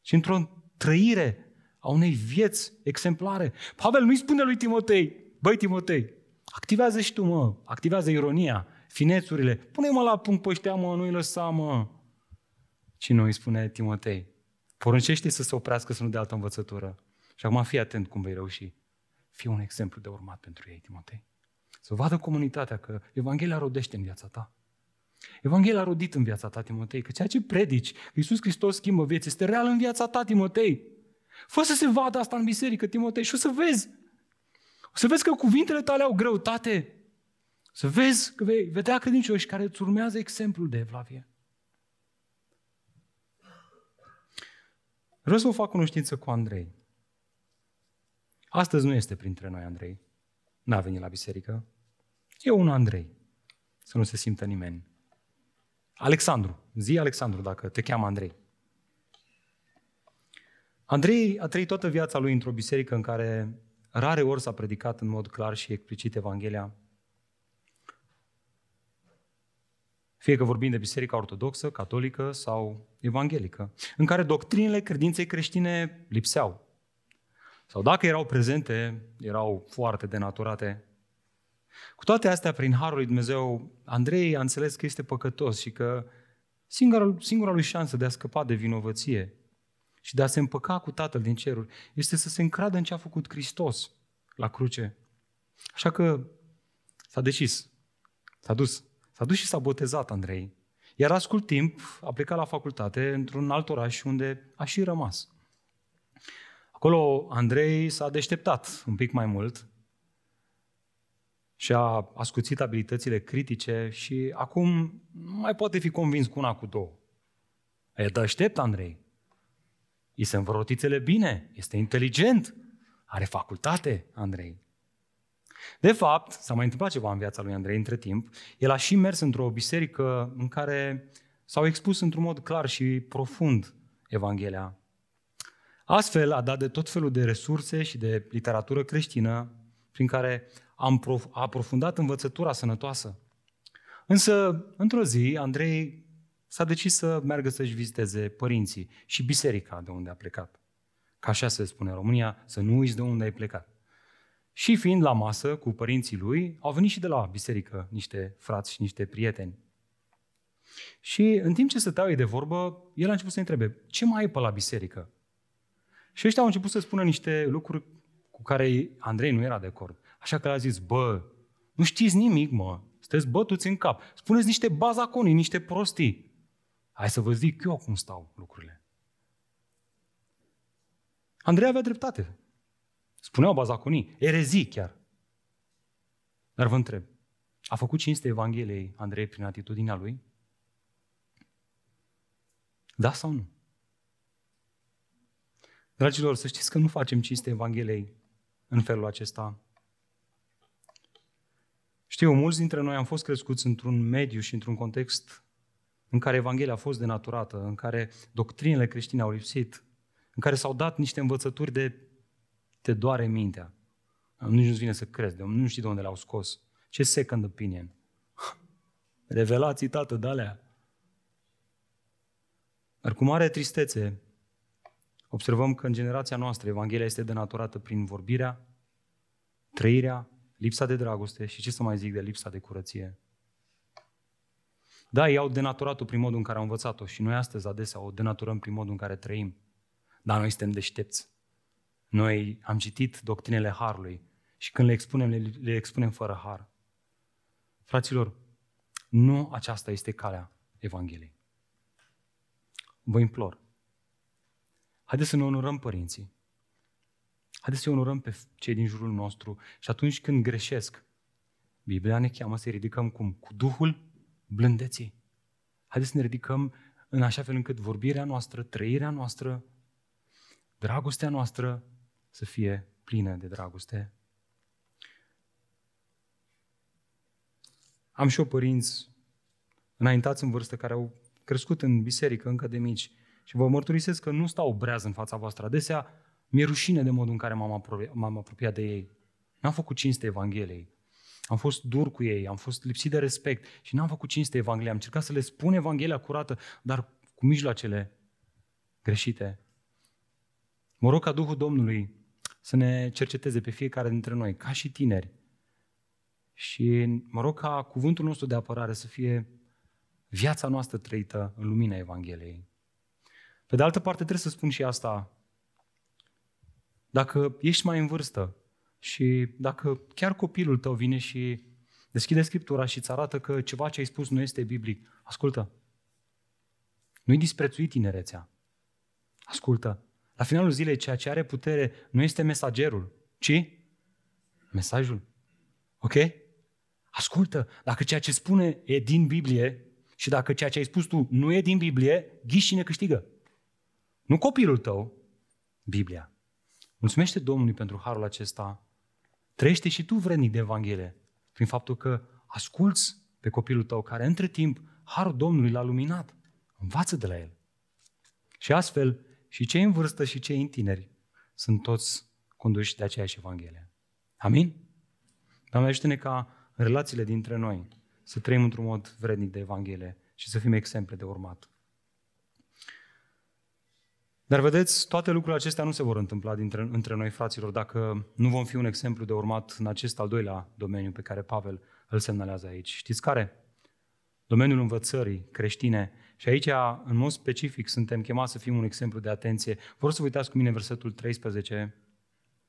ci într-o trăire a unei vieți exemplare. Pavel nu-i spune lui Timotei, băi Timotei, activează și tu, mă, activează ironia, finețurile, pune-mă la punct pe ăștia, mă, nu-i lăsa, mă. Și nu îi spune Timotei, poruncește să se oprească să nu dea altă învățătură. Și acum fii atent cum vei reuși. Fii un exemplu de urmat pentru ei, Timotei. Să vadă comunitatea că Evanghelia rodește în viața ta. Evanghelia a rodit în viața ta, Timotei, că ceea ce predici, că Iisus Hristos schimbă vieți, este real în viața ta, Timotei. Fă să se vadă asta în biserică, Timotei, și o să vezi. O să vezi că cuvintele tale au greutate. Să vezi că vei vedea credincioși care îți urmează exemplul de evlavie. Vreau să o fac cunoștință cu Andrei. Astăzi nu este printre noi Andrei. N-a venit la biserică. E un Andrei. Să nu se simtă nimeni. Alexandru. Zi Alexandru dacă te cheamă Andrei. Andrei a trăit toată viața lui într-o biserică în care rare ori s-a predicat în mod clar și explicit Evanghelia. Fie că vorbim de biserica ortodoxă, catolică sau evanghelică, în care doctrinele credinței creștine lipseau. Sau dacă erau prezente, erau foarte denaturate. Cu toate astea, prin Harul lui Dumnezeu, Andrei a înțeles că este păcătos și că singura, singura lui șansă de a scăpa de vinovăție și de a se împăca cu Tatăl din ceruri este să se încradă în ce a făcut Hristos la cruce. Așa că s-a decis, s-a dus, s-a dus și s-a botezat Andrei. Iar la scurt timp a plecat la facultate într-un alt oraș unde a și rămas. Acolo Andrei s-a deșteptat un pic mai mult și a ascuțit abilitățile critice și acum nu mai poate fi convins cu una cu două. E deștept, Andrei. Îi se învărotițele bine, este inteligent, are facultate, Andrei. De fapt, s-a mai întâmplat ceva în viața lui Andrei între timp. El a și mers într-o biserică în care s-au expus într-un mod clar și profund Evanghelia. Astfel a dat de tot felul de resurse și de literatură creștină prin care am prof- a aprofundat învățătura sănătoasă. Însă, într-o zi, Andrei s-a decis să meargă să-și viziteze părinții și biserica de unde a plecat. Ca așa se spune în România, să nu uiți de unde ai plecat. Și fiind la masă cu părinții lui, au venit și de la biserică niște frați și niște prieteni. Și în timp ce stăteau ei de vorbă, el a început să întrebe, ce mai e pe la biserică? Și ăștia au început să spună niște lucruri cu care Andrei nu era de acord. Așa că a zis, bă, nu știți nimic, mă, sunteți bătuți în cap. Spuneți niște bazaconii, niște prostii. Hai să vă zic eu cum stau lucrurile. Andrei avea dreptate. Spuneau bazaconii, erezii chiar. Dar vă întreb, a făcut cinste Evangheliei Andrei prin atitudinea lui? Da sau nu? Dragilor, să știți că nu facem cinste Evangheliei în felul acesta. Știu, mulți dintre noi am fost crescuți într-un mediu și într-un context în care Evanghelia a fost denaturată, în care doctrinele creștine au lipsit, în care s-au dat niște învățături de te doare mintea. Nici nu-ți vine să crezi, nu știi de unde le-au scos. Ce second opinion? Revelații, tată, de alea. Dar cu mare tristețe, observăm că în generația noastră Evanghelia este denaturată prin vorbirea, trăirea, lipsa de dragoste și ce să mai zic de lipsa de curăție. Da, ei au denaturat-o prin modul în care au învățat-o și noi astăzi adesea o denaturăm prin modul în care trăim. Dar noi suntem deștepți. Noi am citit doctrinele Harului și când le expunem, le, le expunem fără Har. Fraților, nu aceasta este calea Evangheliei. Vă implor. Haideți să ne onorăm părinții. Haideți să onorăm pe cei din jurul nostru și atunci când greșesc, Biblia ne cheamă să ridicăm cum? Cu Duhul blândeții. Haideți să ne ridicăm în așa fel încât vorbirea noastră, trăirea noastră, dragostea noastră să fie plină de dragoste. Am și eu părinți înaintați în vârstă care au crescut în biserică încă de mici și vă mărturisesc că nu stau breaz în fața voastră. Adesea mi-e rușine de modul în care m-am apropiat, m-am apropiat de ei. N-am făcut cinste Evangheliei. Am fost dur cu ei, am fost lipsit de respect și n-am făcut cinste Evangheliei. Am încercat să le spun Evanghelia curată, dar cu mijloacele greșite. Mă rog ca Duhul Domnului să ne cerceteze pe fiecare dintre noi, ca și tineri. Și mă rog ca cuvântul nostru de apărare să fie viața noastră trăită în lumina Evangheliei. Pe de altă parte, trebuie să spun și asta. Dacă ești mai în vârstă și dacă chiar copilul tău vine și deschide Scriptura și îți arată că ceva ce ai spus nu este biblic, ascultă. Nu-i disprețui tinerețea. Ascultă. La finalul zilei, ceea ce are putere nu este mesagerul, ci mesajul. Ok? Ascultă, dacă ceea ce spune e din Biblie și dacă ceea ce ai spus tu nu e din Biblie, ghiși cine câștigă. Nu copilul tău, Biblia. Mulțumește Domnului pentru harul acesta. Trăiește și tu vrednic de Evanghelie prin faptul că asculți pe copilul tău care între timp harul Domnului l-a luminat. Învață de la el. Și astfel și cei în vârstă și cei în tineri sunt toți conduși de aceeași Evanghelie. Amin? Doamne, ajută-ne ca în relațiile dintre noi să trăim într-un mod vrednic de Evanghelie și să fim exemple de urmat. Dar vedeți, toate lucrurile acestea nu se vor întâmpla dintre, între noi, fraților, dacă nu vom fi un exemplu de urmat în acest al doilea domeniu pe care Pavel îl semnalează aici. Știți care? Domeniul învățării creștine și aici, în mod specific, suntem chemați să fim un exemplu de atenție. Vor să vă uitați cu mine versetul 13.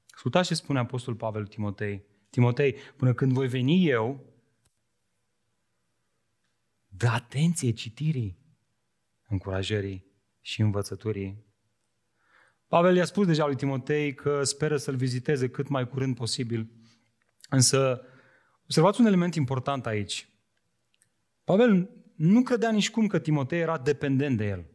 Ascultați ce spune Apostol Pavel Timotei. Timotei, până când voi veni eu, dă atenție citirii, încurajării și învățăturii. Pavel i-a spus deja lui Timotei că speră să-l viziteze cât mai curând posibil. Însă, observați un element important aici. Pavel nu credea nici cum că Timotei era dependent de el.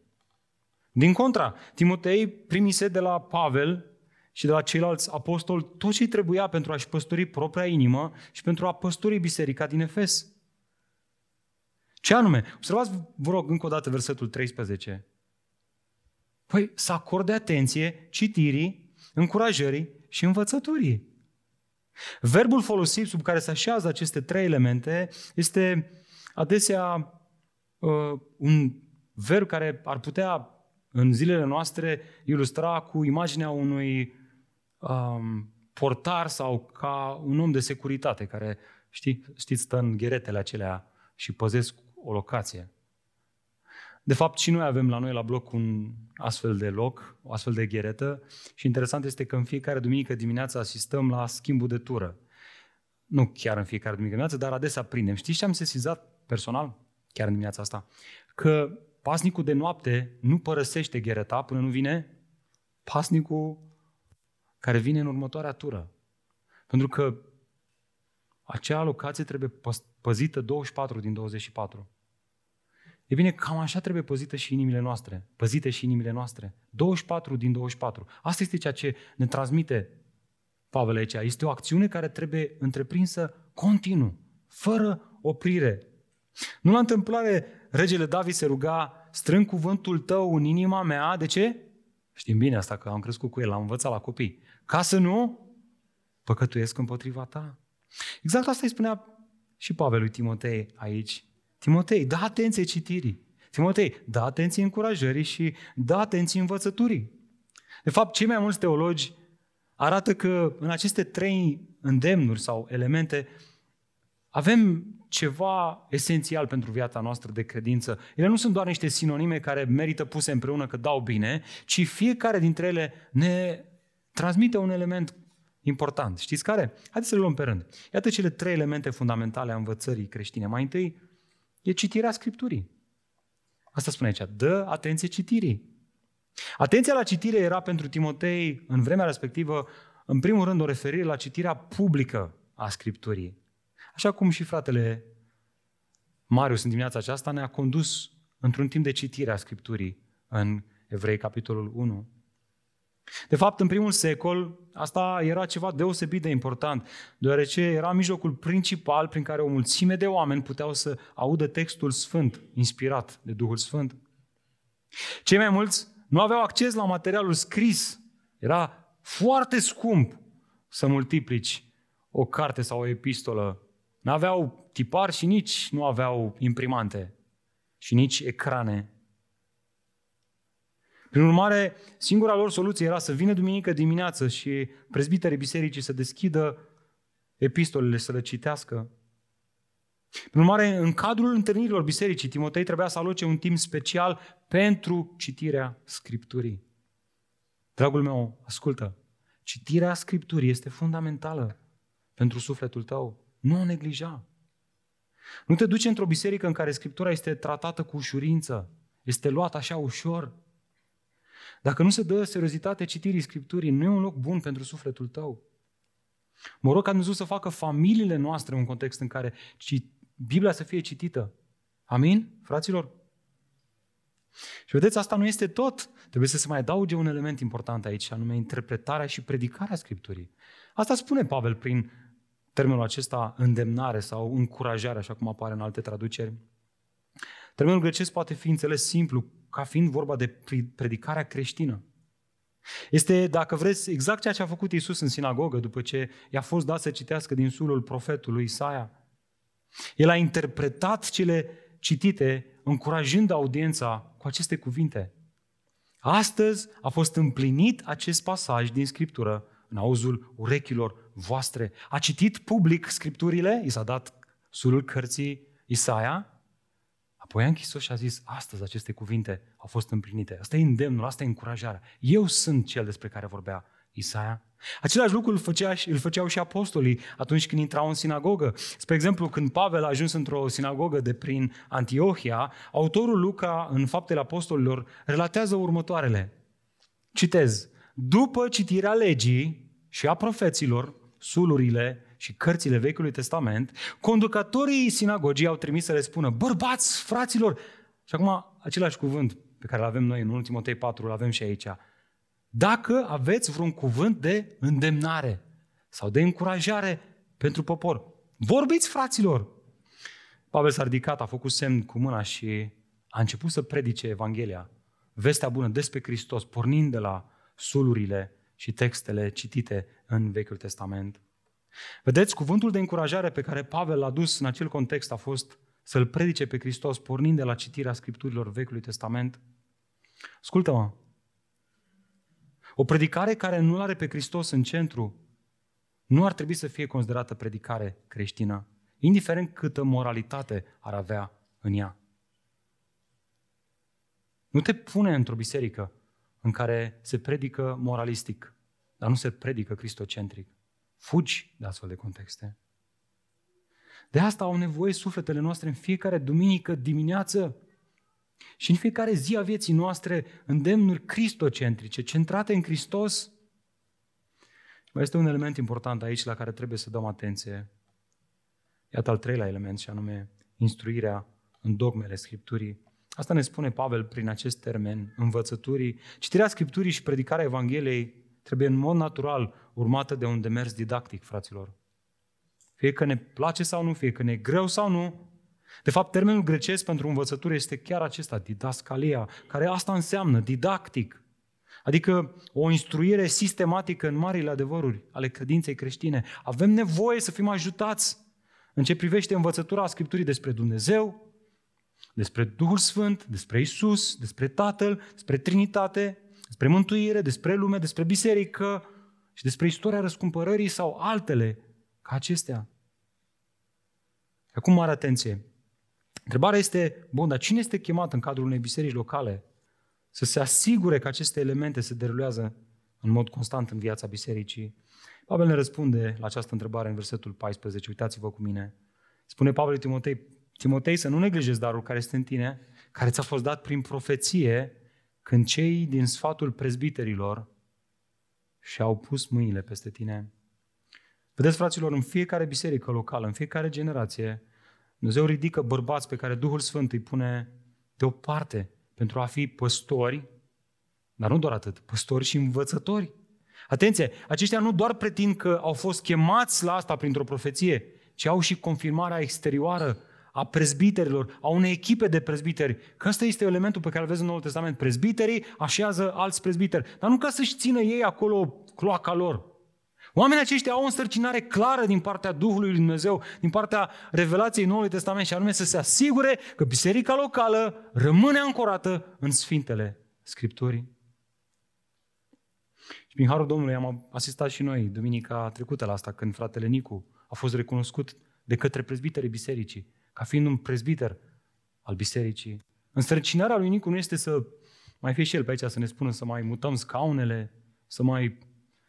Din contra, Timotei primise de la Pavel și de la ceilalți apostoli tot ce trebuia pentru a-și păstori propria inimă și pentru a păstori biserica din Efes. Ce anume? Observați, vă rog, încă o dată versetul 13. Păi să acorde atenție citirii, încurajării și învățăturii. Verbul folosit sub care se așează aceste trei elemente este adesea uh, un verb care ar putea în zilele noastre ilustra cu imaginea unui um, portar sau ca un om de securitate care, știi, știți, stă în gheretele acelea și păzesc o locație. De fapt, și noi avem la noi la bloc un astfel de loc, o astfel de gheretă și interesant este că în fiecare duminică dimineața asistăm la schimbul de tură. Nu chiar în fiecare duminică dimineață, dar adesea prindem. Știți ce am sesizat personal? chiar în dimineața asta, că pasnicul de noapte nu părăsește ghereta până nu vine pasnicul care vine în următoarea tură. Pentru că acea locație trebuie păzită 24 din 24. E bine, cam așa trebuie păzită și inimile noastre, păzite și inimile noastre. 24 din 24. Asta este ceea ce ne transmite Pavel aici. Este o acțiune care trebuie întreprinsă continuu, fără oprire. Nu la întâmplare, regele David se ruga, strâng cuvântul tău în inima mea, de ce? Știm bine asta, că am crescut cu el, am învățat la copii. Ca să nu păcătuiesc împotriva ta. Exact asta îi spunea și Pavel lui Timotei aici. Timotei, da atenție citirii. Timotei, da atenție încurajării și da atenție învățăturii. De fapt, cei mai mulți teologi arată că în aceste trei îndemnuri sau elemente avem ceva esențial pentru viața noastră de credință. Ele nu sunt doar niște sinonime care merită puse împreună că dau bine, ci fiecare dintre ele ne transmite un element important. Știți care? Haideți să le luăm pe rând. Iată cele trei elemente fundamentale a învățării creștine. Mai întâi, e citirea Scripturii. Asta spune aici. Dă atenție citirii. Atenția la citire era pentru Timotei, în vremea respectivă, în primul rând o referire la citirea publică a Scripturii. Așa cum și fratele Marius în dimineața aceasta ne-a condus într-un timp de citire a Scripturii în Evrei, capitolul 1. De fapt, în primul secol, asta era ceva deosebit de important, deoarece era mijlocul principal prin care o mulțime de oameni puteau să audă textul sfânt, inspirat de Duhul Sfânt. Cei mai mulți nu aveau acces la materialul scris. Era foarte scump să multiplici o carte sau o epistolă. Nu aveau tipar și nici nu aveau imprimante și nici ecrane prin urmare, singura lor soluție era să vină duminică dimineață și prezbiterii bisericii să deschidă epistolele, să le citească. Prin urmare, în cadrul întâlnirilor bisericii, Timotei trebuia să aloce un timp special pentru citirea Scripturii. Dragul meu, ascultă, citirea Scripturii este fundamentală pentru sufletul tău. Nu o neglija. Nu te duce într-o biserică în care Scriptura este tratată cu ușurință, este luată așa ușor, dacă nu se dă seriozitate citirii Scripturii, nu e un loc bun pentru sufletul tău. Mă rog ca Dumnezeu să facă familiile noastre un context în care Biblia să fie citită. Amin, fraților? Și vedeți, asta nu este tot. Trebuie să se mai adauge un element important aici, anume interpretarea și predicarea Scripturii. Asta spune Pavel prin termenul acesta îndemnare sau încurajare, așa cum apare în alte traduceri. Termenul grecesc poate fi înțeles simplu, ca fiind vorba de predicarea creștină. Este, dacă vreți, exact ceea ce a făcut Iisus în sinagogă după ce i-a fost dat să citească din sulul profetului Isaia. El a interpretat cele citite, încurajând audiența cu aceste cuvinte. Astăzi a fost împlinit acest pasaj din Scriptură în auzul urechilor voastre. A citit public Scripturile, i s-a dat sulul cărții Isaia Apoi a închis-o și a zis, astăzi aceste cuvinte au fost împlinite. Asta e îndemnul, asta e încurajarea. Eu sunt cel despre care vorbea Isaia. Același lucru îl, făcea, îl făceau și apostolii atunci când intrau în sinagogă. Spre exemplu, când Pavel a ajuns într-o sinagogă de prin Antiohia, autorul Luca, în Faptele Apostolilor, relatează următoarele. Citez. După citirea legii și a profeților, sulurile și cărțile Vechiului Testament, conducătorii sinagogii au trimis să le spună, bărbați, fraților, și acum același cuvânt pe care îl avem noi în 1 Timotei 4, îl avem și aici. Dacă aveți vreun cuvânt de îndemnare sau de încurajare pentru popor, vorbiți, fraților! Pavel s-a ridicat, a făcut semn cu mâna și a început să predice Evanghelia, vestea bună despre Hristos, pornind de la sulurile și textele citite în Vechiul Testament. Vedeți, cuvântul de încurajare pe care Pavel l-a dus în acel context a fost să-L predice pe Hristos, pornind de la citirea Scripturilor Vechiului Testament. Ascultă-mă! O predicare care nu are pe Hristos în centru nu ar trebui să fie considerată predicare creștină, indiferent câtă moralitate ar avea în ea. Nu te pune într-o biserică în care se predică moralistic, dar nu se predică cristocentric. Fugi de astfel de contexte. De asta au nevoie sufletele noastre în fiecare duminică dimineață. Și în fiecare zi a vieții noastre îndemnuri cristocentrice, centrate în Hristos. Mai este un element important aici la care trebuie să dăm atenție. Iată al treilea element, și anume instruirea în dogmele Scripturii. Asta ne spune Pavel prin acest termen, învățăturii. Citirea Scripturii și predicarea Evangheliei trebuie în mod natural urmată de un demers didactic, fraților. Fie că ne place sau nu, fie că ne e greu sau nu. De fapt, termenul grecesc pentru învățătură este chiar acesta, didascalia, care asta înseamnă, didactic. Adică o instruire sistematică în marile adevăruri ale credinței creștine. Avem nevoie să fim ajutați în ce privește învățătura Scripturii despre Dumnezeu, despre Duhul Sfânt, despre Isus, despre Tatăl, despre Trinitate, despre mântuire, despre lume, despre biserică și despre istoria răscumpărării sau altele ca acestea. Acum mare atenție. Întrebarea este, bun, dar cine este chemat în cadrul unei biserici locale să se asigure că aceste elemente se derulează în mod constant în viața bisericii? Pavel ne răspunde la această întrebare în versetul 14. Uitați-vă cu mine. Spune Pavel Timotei, Timotei să nu neglijezi darul care este în tine, care ți-a fost dat prin profeție când cei din sfatul prezbiterilor și-au pus mâinile peste tine. Vedeți, fraților, în fiecare biserică locală, în fiecare generație, Dumnezeu ridică bărbați pe care Duhul Sfânt îi pune deoparte pentru a fi păstori, dar nu doar atât, păstori și învățători. Atenție, aceștia nu doar pretind că au fost chemați la asta printr-o profeție, ci au și confirmarea exterioară a prezbiterilor, a unei echipe de prezbiteri. Că ăsta este elementul pe care îl vezi în Noul Testament. Prezbiterii așează alți prezbiteri. Dar nu ca să-și țină ei acolo cloaca lor. Oamenii aceștia au o însărcinare clară din partea Duhului Lui Dumnezeu, din partea revelației Noului Testament și anume să se asigure că biserica locală rămâne ancorată în Sfintele Scripturii. Și prin Harul Domnului am asistat și noi duminica trecută la asta, când fratele Nicu a fost recunoscut de către prezbiterii bisericii, ca fiind un prezbiter al bisericii. Înstrăcinarea lui Nicu nu este să mai fie și el pe aici, să ne spună să mai mutăm scaunele, să mai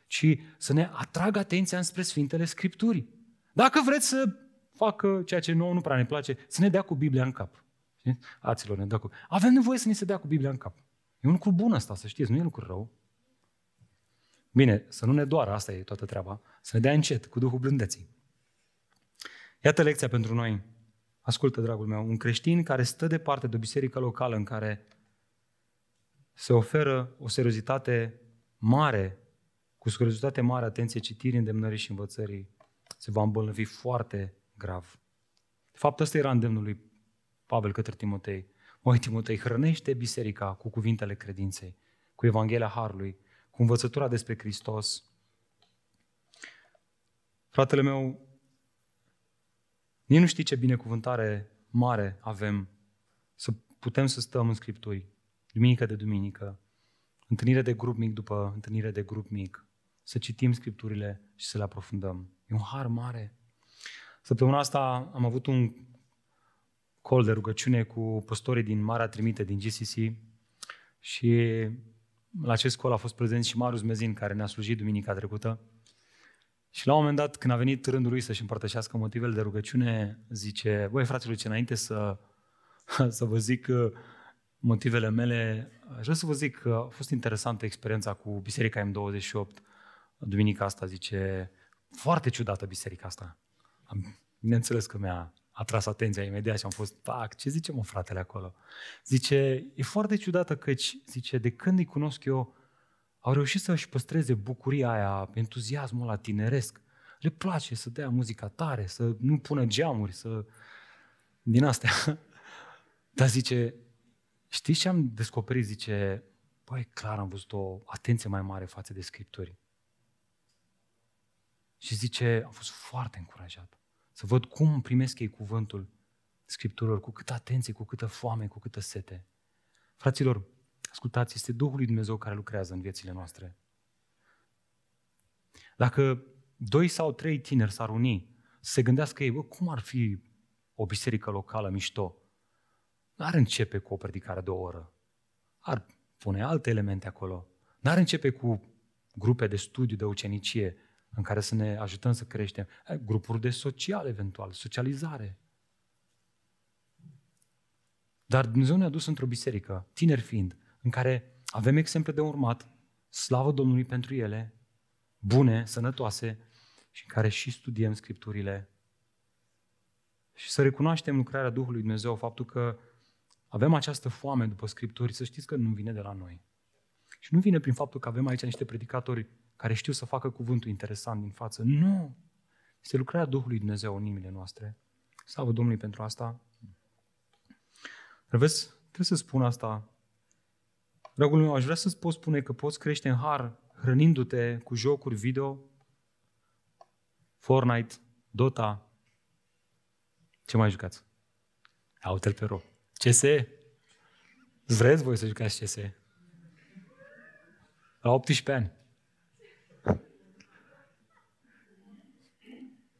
ci să ne atragă atenția înspre Sfintele Scripturii. Dacă vreți să facă ceea ce nouă nu prea ne place, să ne dea cu Biblia în cap. Aților, ne dea cu... Avem nevoie să ne se dea cu Biblia în cap. E un lucru bun asta, să știți, nu e un lucru rău. Bine, să nu ne doară, asta e toată treaba, să ne dea încet, cu Duhul blândeții. Iată lecția pentru noi. Ascultă, dragul meu, un creștin care stă departe de o biserică locală în care se oferă o seriozitate mare cu scurăzitate mare, atenție, citirii, îndemnării și învățării, se va îmbolnăvi foarte grav. De fapt, ăsta era îndemnul lui Pavel către Timotei. Măi, Timotei, hrănește biserica cu cuvintele credinței, cu Evanghelia Harului, cu învățătura despre Hristos. Fratele meu, nici nu știi ce binecuvântare mare avem să putem să stăm în Scripturi, duminică de duminică, întâlnire de grup mic după întâlnire de grup mic, să citim Scripturile și să le aprofundăm. E un har mare. Săptămâna asta am avut un col de rugăciune cu păstorii din Marea Trimite, din GCC și la acest col a fost prezent și Marius Mezin, care ne-a slujit duminica trecută. Și la un moment dat, când a venit rândul lui să-și împărtășească motivele de rugăciune, zice, băi fraților, ce înainte să, să vă zic motivele mele, aș vrea să vă zic că a fost interesantă experiența cu Biserica M28 duminica asta, zice, foarte ciudată biserica asta. Am, bineînțeles că mi-a atras atenția imediat și am fost, tac, ce zice mă fratele acolo? Zice, e foarte ciudată căci, zice, de când îi cunosc eu, au reușit să-și păstreze bucuria aia, entuziasmul la tineresc. Le place să dea muzica tare, să nu pună geamuri, să... din astea. Dar zice, știți ce am descoperit? Zice, băi, clar am văzut o atenție mai mare față de Scripturi. Și zice, am fost foarte încurajat să văd cum primesc ei cuvântul Scripturilor, cu câtă atenție, cu câtă foame, cu câtă sete. Fraților, ascultați, este Duhul lui Dumnezeu care lucrează în viețile noastre. Dacă doi sau trei tineri s-ar uni, să se gândească ei, bă, cum ar fi o biserică locală mișto? N-ar începe cu o predicare de o oră. Ar pune alte elemente acolo. N-ar începe cu grupe de studiu, de ucenicie, în care să ne ajutăm să creștem. Grupuri de social, eventual, socializare. Dar Dumnezeu ne-a dus într-o biserică, tineri fiind, în care avem exemple de urmat, slavă Domnului pentru ele, bune, sănătoase, și în care și studiem Scripturile și să recunoaștem lucrarea Duhului Dumnezeu, faptul că avem această foame după Scripturi, să știți că nu vine de la noi. Și nu vine prin faptul că avem aici niște predicatori care știu să facă cuvântul interesant din față. Nu! Este lucrarea Duhului Dumnezeu în inimile noastre. Slavă Domnului pentru asta. Dar vezi, trebuie să spun asta. Dragul meu, aș vrea să-ți pot spune că poți crește în har hrănindu-te cu jocuri video, Fortnite, Dota. Ce mai jucați? Autel pe ro. CS? Vreți voi să jucați CS? La 18 ani.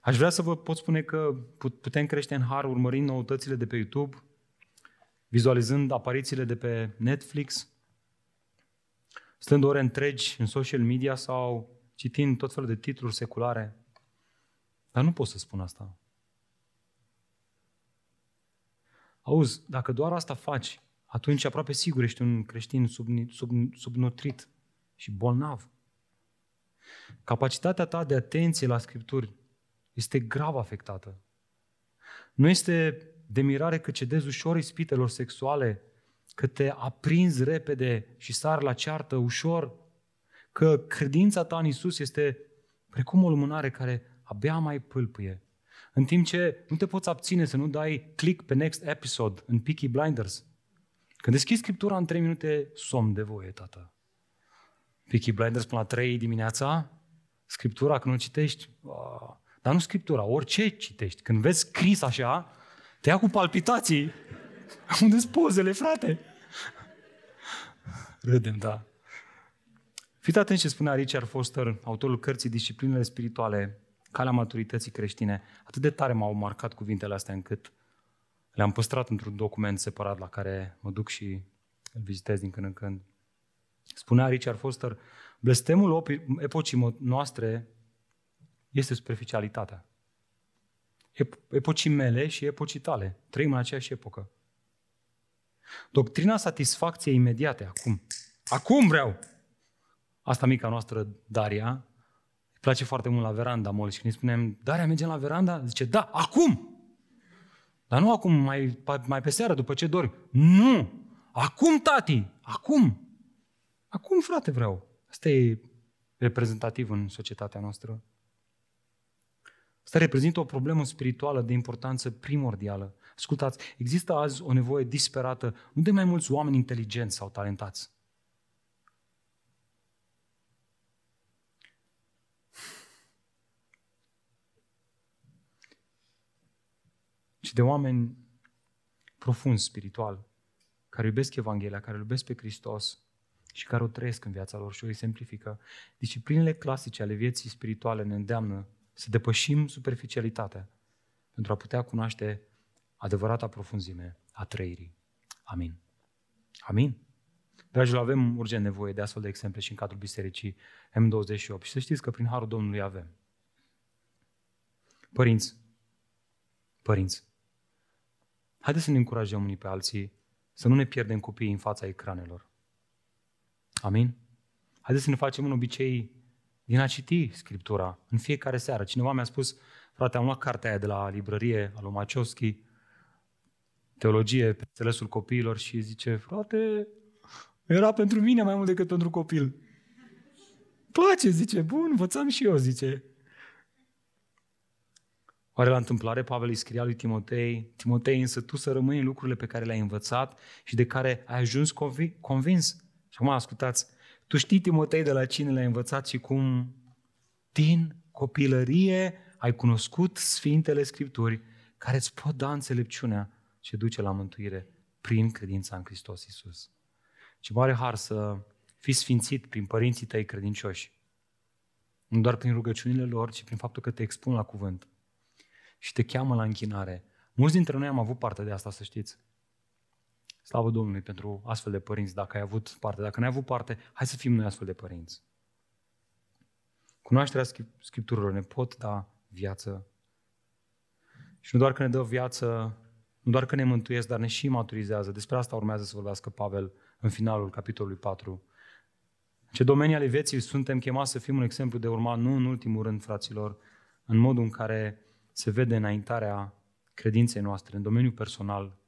Aș vrea să vă pot spune că putem crește în har urmărind noutățile de pe YouTube, vizualizând aparițiile de pe Netflix, stând ore întregi în social media sau citind tot felul de titluri seculare. Dar nu pot să spun asta. Auzi, dacă doar asta faci, atunci aproape sigur ești un creștin sub, sub, subnutrit și bolnav. Capacitatea ta de atenție la Scripturi este grav afectată. Nu este de mirare că cedezi ușor ispitelor sexuale, că te aprinzi repede și sar la ceartă ușor, că credința ta în Isus este precum o lumânare care abia mai pâlpâie. În timp ce nu te poți abține să nu dai click pe next episode în Peaky Blinders. Când deschizi Scriptura în 3 minute, somn de voie, tată. Peaky Blinders până la 3 dimineața, Scriptura când nu citești, uh, dar nu Scriptura, orice citești. Când vezi scris așa, te ia cu palpitații. Unde sunt pozele, frate? Râdem, da. Fiți atenți ce spunea Richard Foster, autorul cărții Disciplinele spirituale, calea maturității creștine. Atât de tare m-au marcat cuvintele astea încât le-am păstrat într-un document separat la care mă duc și îl vizitez din când în când. Spunea Richard Foster, blestemul epocii noastre este superficialitatea. Epocii mele și epocii tale. Trăim în aceeași epocă. Doctrina satisfacției imediate, acum. Acum vreau! Asta mica noastră, Daria, îi place foarte mult la veranda mol și când îi spunem, Daria, mergem la veranda? Zice, da, acum! Dar nu acum, mai, mai pe seară, după ce dormi. Nu! Acum, tati! Acum! Acum, frate, vreau. Asta e reprezentativ în societatea noastră. Asta reprezintă o problemă spirituală de importanță primordială. Ascultați, există azi o nevoie disperată, nu de mai mulți oameni inteligenți sau talentați, ci de oameni profund spiritual, care iubesc Evanghelia, care iubesc pe Hristos și care o trăiesc în viața lor și o exemplifică. Disciplinele clasice ale vieții spirituale ne îndeamnă să depășim superficialitatea pentru a putea cunoaște adevărata profunzime a trăirii. Amin. Amin. Dragilor, avem urgent nevoie de astfel de exemple și în cadrul bisericii M28 și să știți că prin Harul Domnului avem. Părinți, părinți, haideți să ne încurajăm unii pe alții să nu ne pierdem copiii în fața ecranelor. Amin? Haideți să ne facem un obicei din a citi Scriptura în fiecare seară. Cineva mi-a spus, frate, am luat cartea aia de la librărie, al lui Maciovski, teologie pe înțelesul copiilor și zice, frate, era pentru mine mai mult decât pentru copil. Place, zice, bun, învățam și eu, zice. Oare la întâmplare Pavel îi scria lui Timotei, Timotei, însă tu să rămâi în lucrurile pe care le-ai învățat și de care ai ajuns convins. Și acum ascultați, tu știi, Timotei, de la cine le-ai învățat și cum din copilărie ai cunoscut Sfintele Scripturi care îți pot da înțelepciunea ce duce la mântuire prin credința în Hristos Iisus. Ce mare har să fii sfințit prin părinții tăi credincioși. Nu doar prin rugăciunile lor, ci prin faptul că te expun la cuvânt și te cheamă la închinare. Mulți dintre noi am avut parte de asta, să știți. Slavă Domnului pentru astfel de părinți, dacă ai avut parte. Dacă n-ai avut parte, hai să fim noi astfel de părinți. Cunoașterea Scripturilor ne pot da viață. Și nu doar că ne dă viață, nu doar că ne mântuiesc, dar ne și maturizează. Despre asta urmează să vorbească Pavel în finalul capitolului 4. Ce domenii ale vieții suntem chemați să fim un exemplu de urmat, nu în ultimul rând, fraților, în modul în care se vede înaintarea credinței noastre, în domeniul personal,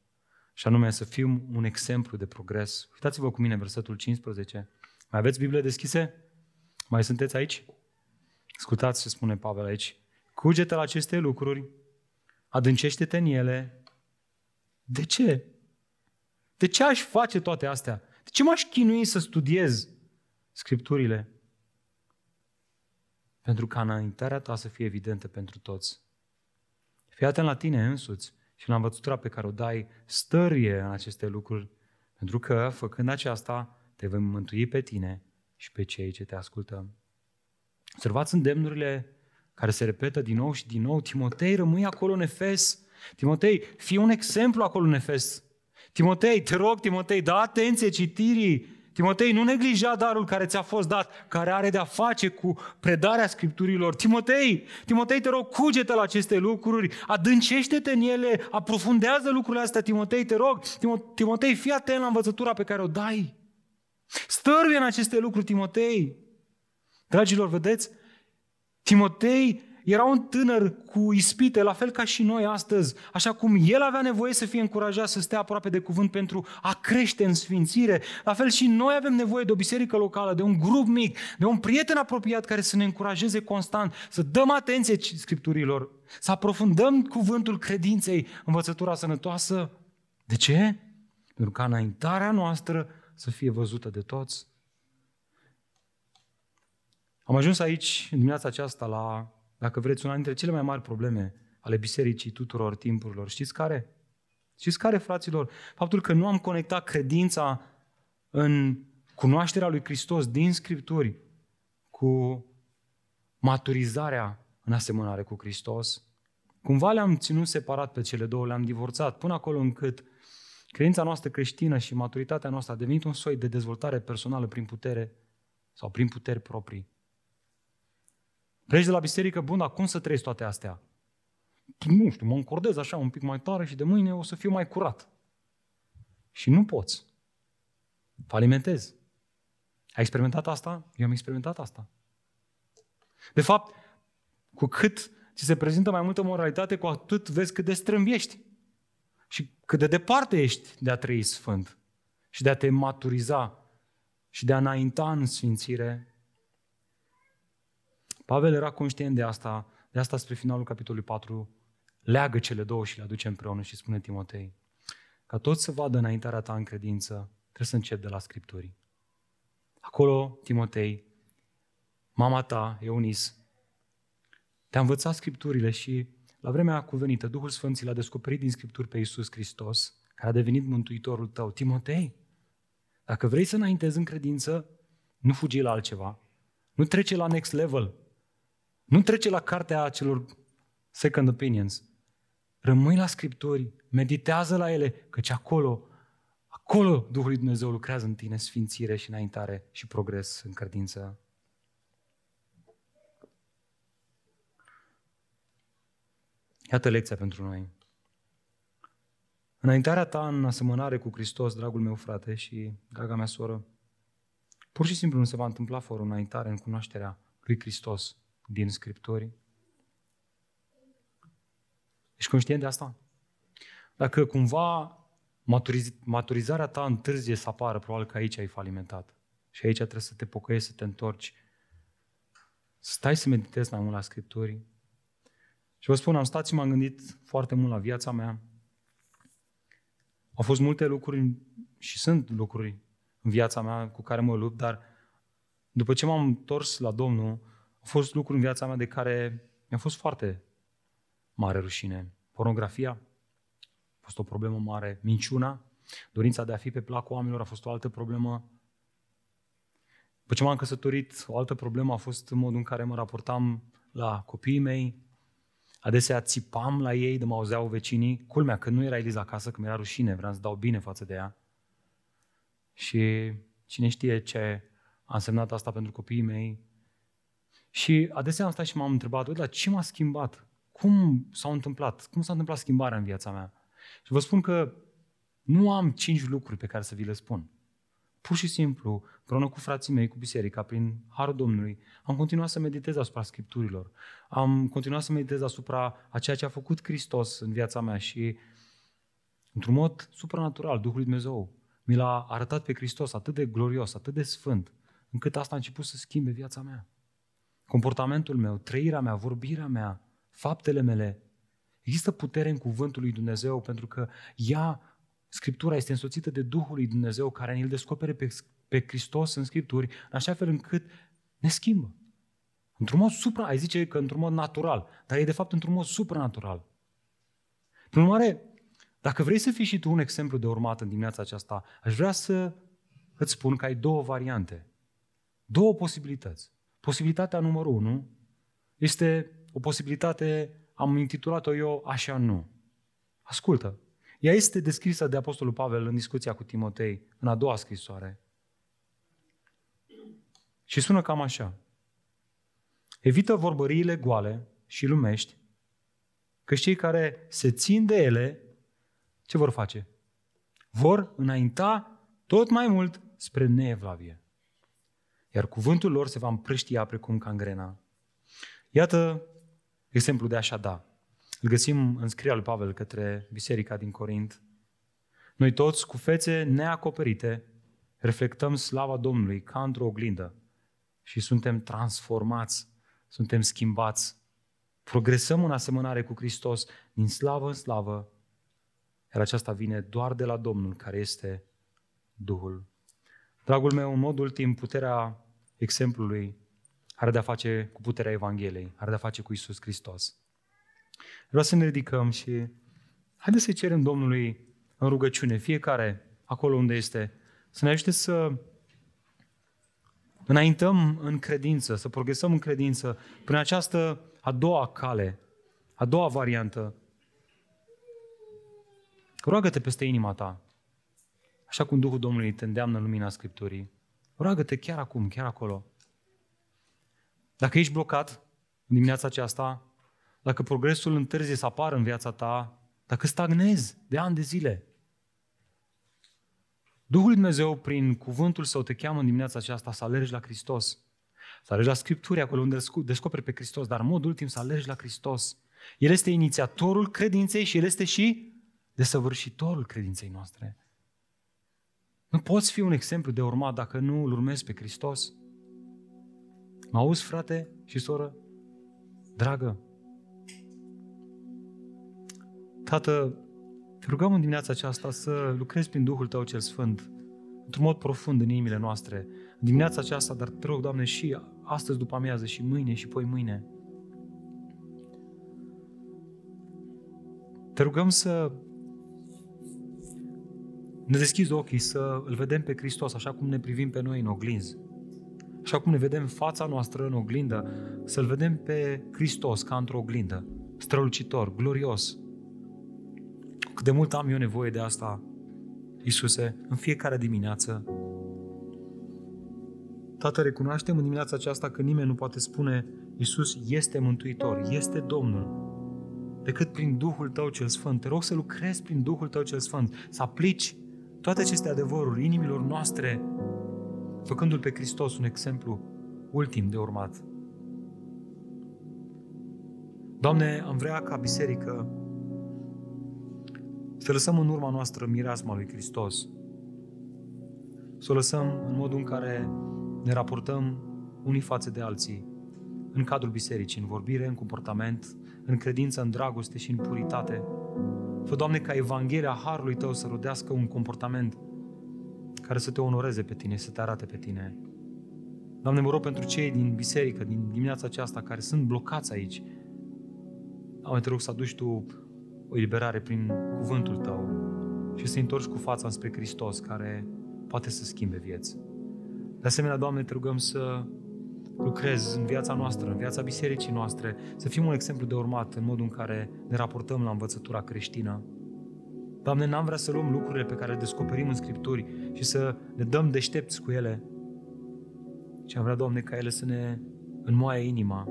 și anume să fim un exemplu de progres. Uitați-vă cu mine versetul 15. Mai aveți Biblie deschise? Mai sunteți aici? Ascultați ce spune Pavel aici. Cugete la aceste lucruri, adâncește-te în ele. De ce? De ce aș face toate astea? De ce m-aș chinui să studiez Scripturile? Pentru ca înaintarea ta să fie evidentă pentru toți. Fii atent la tine însuți și la învățătura pe care o dai, stărie în aceste lucruri, pentru că, făcând aceasta, te vei mântui pe tine și pe cei ce te ascultă. Observați îndemnurile care se repetă din nou și din nou. Timotei, rămâi acolo în Efes. Timotei, fii un exemplu acolo în Efes. Timotei, te rog, Timotei, da atenție citirii. Timotei, nu neglija darul care ți-a fost dat, care are de-a face cu predarea Scripturilor. Timotei, Timotei, te rog, cugetă la aceste lucruri, adâncește-te în ele, aprofundează lucrurile astea, Timotei, te rog. Timotei, fii atent la învățătura pe care o dai. Stăruie în aceste lucruri, Timotei. Dragilor, vedeți? Timotei era un tânăr cu ispite, la fel ca și noi astăzi, așa cum el avea nevoie să fie încurajat să stea aproape de cuvânt pentru a crește în sfințire, la fel și noi avem nevoie de o biserică locală, de un grup mic, de un prieten apropiat care să ne încurajeze constant, să dăm atenție Scripturilor, să aprofundăm cuvântul credinței, învățătura sănătoasă. De ce? Pentru ca înaintarea noastră să fie văzută de toți. Am ajuns aici, în dimineața aceasta, la, dacă vreți, una dintre cele mai mari probleme ale bisericii tuturor timpurilor. Știți care? Știți care, fraților? Faptul că nu am conectat credința în cunoașterea lui Hristos din Scripturi cu maturizarea în asemănare cu Hristos. Cumva le-am ținut separat pe cele două, le-am divorțat, până acolo încât credința noastră creștină și maturitatea noastră a devenit un soi de dezvoltare personală prin putere sau prin puteri proprii. Pleci de la biserică, bun, dar cum să trăiesc toate astea? Nu știu, mă încordez așa un pic mai tare și de mâine o să fiu mai curat. Și nu poți. Falimentezi. Ai experimentat asta? Eu am experimentat asta. De fapt, cu cât ți se prezintă mai multă moralitate, cu atât vezi cât de strâmbiești. Și cât de departe ești de a trăi sfânt și de a te maturiza și de a înainta în sfințire Pavel era conștient de asta, de asta spre finalul capitolului 4, leagă cele două și le aduce împreună și spune Timotei, ca toți să vadă înaintarea ta în credință, trebuie să încep de la Scripturi. Acolo, Timotei, mama ta, Eunis, te-a învățat Scripturile și la vremea cuvenită, Duhul Sfânt l-a descoperit din Scripturi pe Iisus Hristos, care a devenit Mântuitorul tău. Timotei, dacă vrei să înaintezi în credință, nu fugi la altceva. Nu trece la next level. Nu trece la cartea celor second opinions. Rămâi la Scripturi, meditează la ele, căci acolo, acolo Duhul lui Dumnezeu lucrează în tine sfințire și înaintare și progres în credință. Iată lecția pentru noi. Înaintarea ta în asemănare cu Hristos, dragul meu frate și draga mea soră, pur și simplu nu se va întâmpla fără înaintare în cunoașterea lui Hristos din Scripturi? Ești conștient de asta? Dacă cumva maturiz- maturizarea ta întârzie să apară, probabil că aici ai falimentat. Și aici trebuie să te pocăiești, să te întorci. Stai să meditezi mai mult la Scripturi. Și vă spun, am stat și m-am gândit foarte mult la viața mea. Au fost multe lucruri și sunt lucruri în viața mea cu care mă lupt, dar după ce m-am întors la Domnul, au fost lucruri în viața mea de care mi-a fost foarte mare rușine. Pornografia a fost o problemă mare. Minciuna, dorința de a fi pe placul oamenilor a fost o altă problemă. După ce m-am căsătorit, o altă problemă a fost modul în care mă raportam la copiii mei. Adesea țipam la ei de mă auzeau vecinii. Culmea, că nu era Eliza acasă, că mi-era rușine, vreau să dau bine față de ea. Și cine știe ce a însemnat asta pentru copiii mei, și adesea am stat și m-am întrebat, dar ce m-a schimbat? Cum s-a întâmplat? Cum s-a întâmplat schimbarea în viața mea? Și vă spun că nu am cinci lucruri pe care să vi le spun. Pur și simplu, împreună cu frații mei, cu biserica, prin Harul Domnului, am continuat să meditez asupra Scripturilor. Am continuat să meditez asupra a ceea ce a făcut Hristos în viața mea și, într-un mod supranatural, Duhul lui Dumnezeu mi l-a arătat pe Hristos atât de glorios, atât de sfânt, încât asta a început să schimbe viața mea. Comportamentul meu, trăirea mea, vorbirea mea, faptele mele. Există putere în cuvântul lui Dumnezeu pentru că ea, Scriptura, este însoțită de Duhul lui Dumnezeu care ne-l descopere pe, pe Hristos în Scripturi, în așa fel încât ne schimbă. Într-un mod supra, ai zice că într-un mod natural, dar e de fapt într-un mod supranatural. Prin urmare, dacă vrei să fii și tu un exemplu de urmat în dimineața aceasta, aș vrea să îți spun că ai două variante. Două posibilități. Posibilitatea numărul unu este o posibilitate, am intitulat-o eu așa nu. Ascultă. Ea este descrisă de Apostolul Pavel în discuția cu Timotei, în a doua scrisoare. Și sună cam așa. Evită vorbăriile goale și lumești, că cei care se țin de ele, ce vor face? Vor înainta tot mai mult spre neevlavie iar cuvântul lor se va împrăștia precum cangrena. Iată exemplu de așa da. Îl găsim în scrierea lui Pavel către biserica din Corint. Noi toți, cu fețe neacoperite, reflectăm slava Domnului ca într-o oglindă și suntem transformați, suntem schimbați. Progresăm în asemănare cu Hristos din slavă în slavă, iar aceasta vine doar de la Domnul care este Duhul. Dragul meu, în mod ultim, puterea exemplului are de-a face cu puterea Evangheliei, are de-a face cu Isus Hristos. Vreau să ne ridicăm și haideți să cerem Domnului în rugăciune, fiecare acolo unde este, să ne ajute să înaintăm în credință, să progresăm în credință prin această a doua cale, a doua variantă. Roagă-te peste inima ta, așa cum Duhul Domnului te îndeamnă în lumina Scripturii. Roagă-te chiar acum, chiar acolo. Dacă ești blocat în dimineața aceasta, dacă progresul întârzie să apară în viața ta, dacă stagnezi de ani de zile, Duhul Lui Dumnezeu, prin cuvântul său, te cheamă în dimineața aceasta să alergi la Hristos. Să alergi la Scripturi, acolo unde descoperi pe Hristos, dar în mod ultim să alergi la Hristos. El este inițiatorul credinței și El este și desăvârșitorul credinței noastre. Nu poți fi un exemplu de urmat dacă nu îl urmezi pe Hristos. Mă auzi, frate și soră? Dragă, Tată, te rugăm în dimineața aceasta să lucrezi prin Duhul Tău cel Sfânt, într-un mod profund în inimile noastre. În dimineața aceasta, dar te rog, Doamne, și astăzi după amiază, și mâine, și poi mâine. Te rugăm să ne deschizi ochii să îl vedem pe Hristos așa cum ne privim pe noi în oglinzi. Așa cum ne vedem fața noastră în oglindă, să-L vedem pe Hristos ca într-o oglindă, strălucitor, glorios. Cât de mult am eu nevoie de asta, Iisuse, în fiecare dimineață. Tată, recunoaștem în dimineața aceasta că nimeni nu poate spune Iisus este Mântuitor, este Domnul, decât prin Duhul Tău cel Sfânt. Te rog să lucrezi prin Duhul Tău cel Sfânt, să aplici toate aceste adevăruri inimilor noastre, făcându-L pe Hristos un exemplu ultim de urmat. Doamne, am vrea ca biserică să lăsăm în urma noastră mireasma lui Hristos, să o lăsăm în modul în care ne raportăm unii față de alții, în cadrul bisericii, în vorbire, în comportament, în credință, în dragoste și în puritate, Fă, Doamne, ca Evanghelia Harului Tău să rodească un comportament care să te onoreze pe Tine, să te arate pe Tine. Doamne, mă rog pentru cei din biserică, din dimineața aceasta, care sunt blocați aici. Doamne, te rog să aduci Tu o eliberare prin cuvântul Tău și să-i întorci cu fața spre Hristos, care poate să schimbe vieți. De asemenea, Doamne, te rugăm să lucrezi în viața noastră, în viața bisericii noastre, să fim un exemplu de urmat în modul în care ne raportăm la învățătura creștină. Doamne, n-am vrea să luăm lucrurile pe care le descoperim în Scripturi și să ne dăm deștepți cu ele, ci am vrea, Doamne, ca ele să ne înmoaie inima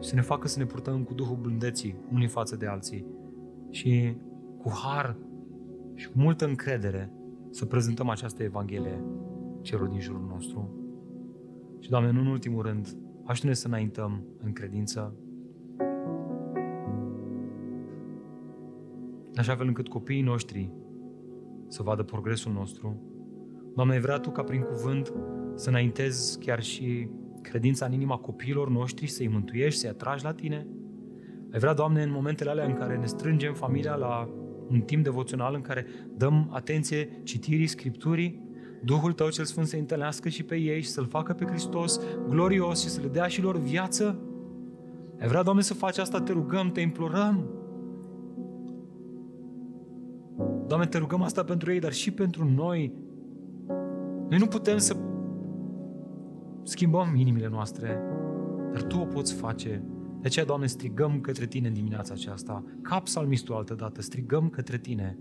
și să ne facă să ne purtăm cu Duhul blândeții unii față de alții și cu har și cu multă încredere să prezentăm această Evanghelie celor din jurul nostru. Și, Doamne, nu în ultimul rând, ajută-ne să înaintăm în credință, în așa fel încât copiii noștri să vadă progresul nostru. Doamne, vrea Tu ca prin cuvânt să înaintezi chiar și credința în inima copiilor noștri, să-i mântuiești, să-i atragi la Tine. Ai vrea, Doamne, în momentele alea în care ne strângem familia la un timp devoțional în care dăm atenție citirii Scripturii, Duhul Tău cel Sfânt să întâlnească și pe ei și să-L facă pe Hristos glorios și să le dea și lor viață. Ai vrea, Doamne, să faci asta, te rugăm, te implorăm. Doamne, te rugăm asta pentru ei, dar și pentru noi. Noi nu putem să schimbăm inimile noastre, dar Tu o poți face. De aceea, Doamne, strigăm către Tine în dimineața aceasta. Ca psalmistul altă dată, strigăm către Tine.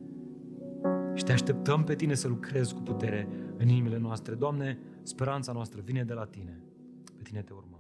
Și te așteptăm pe Tine să lucrezi cu putere în inimile noastre. Doamne, speranța noastră vine de la Tine. Pe Tine te urmăm.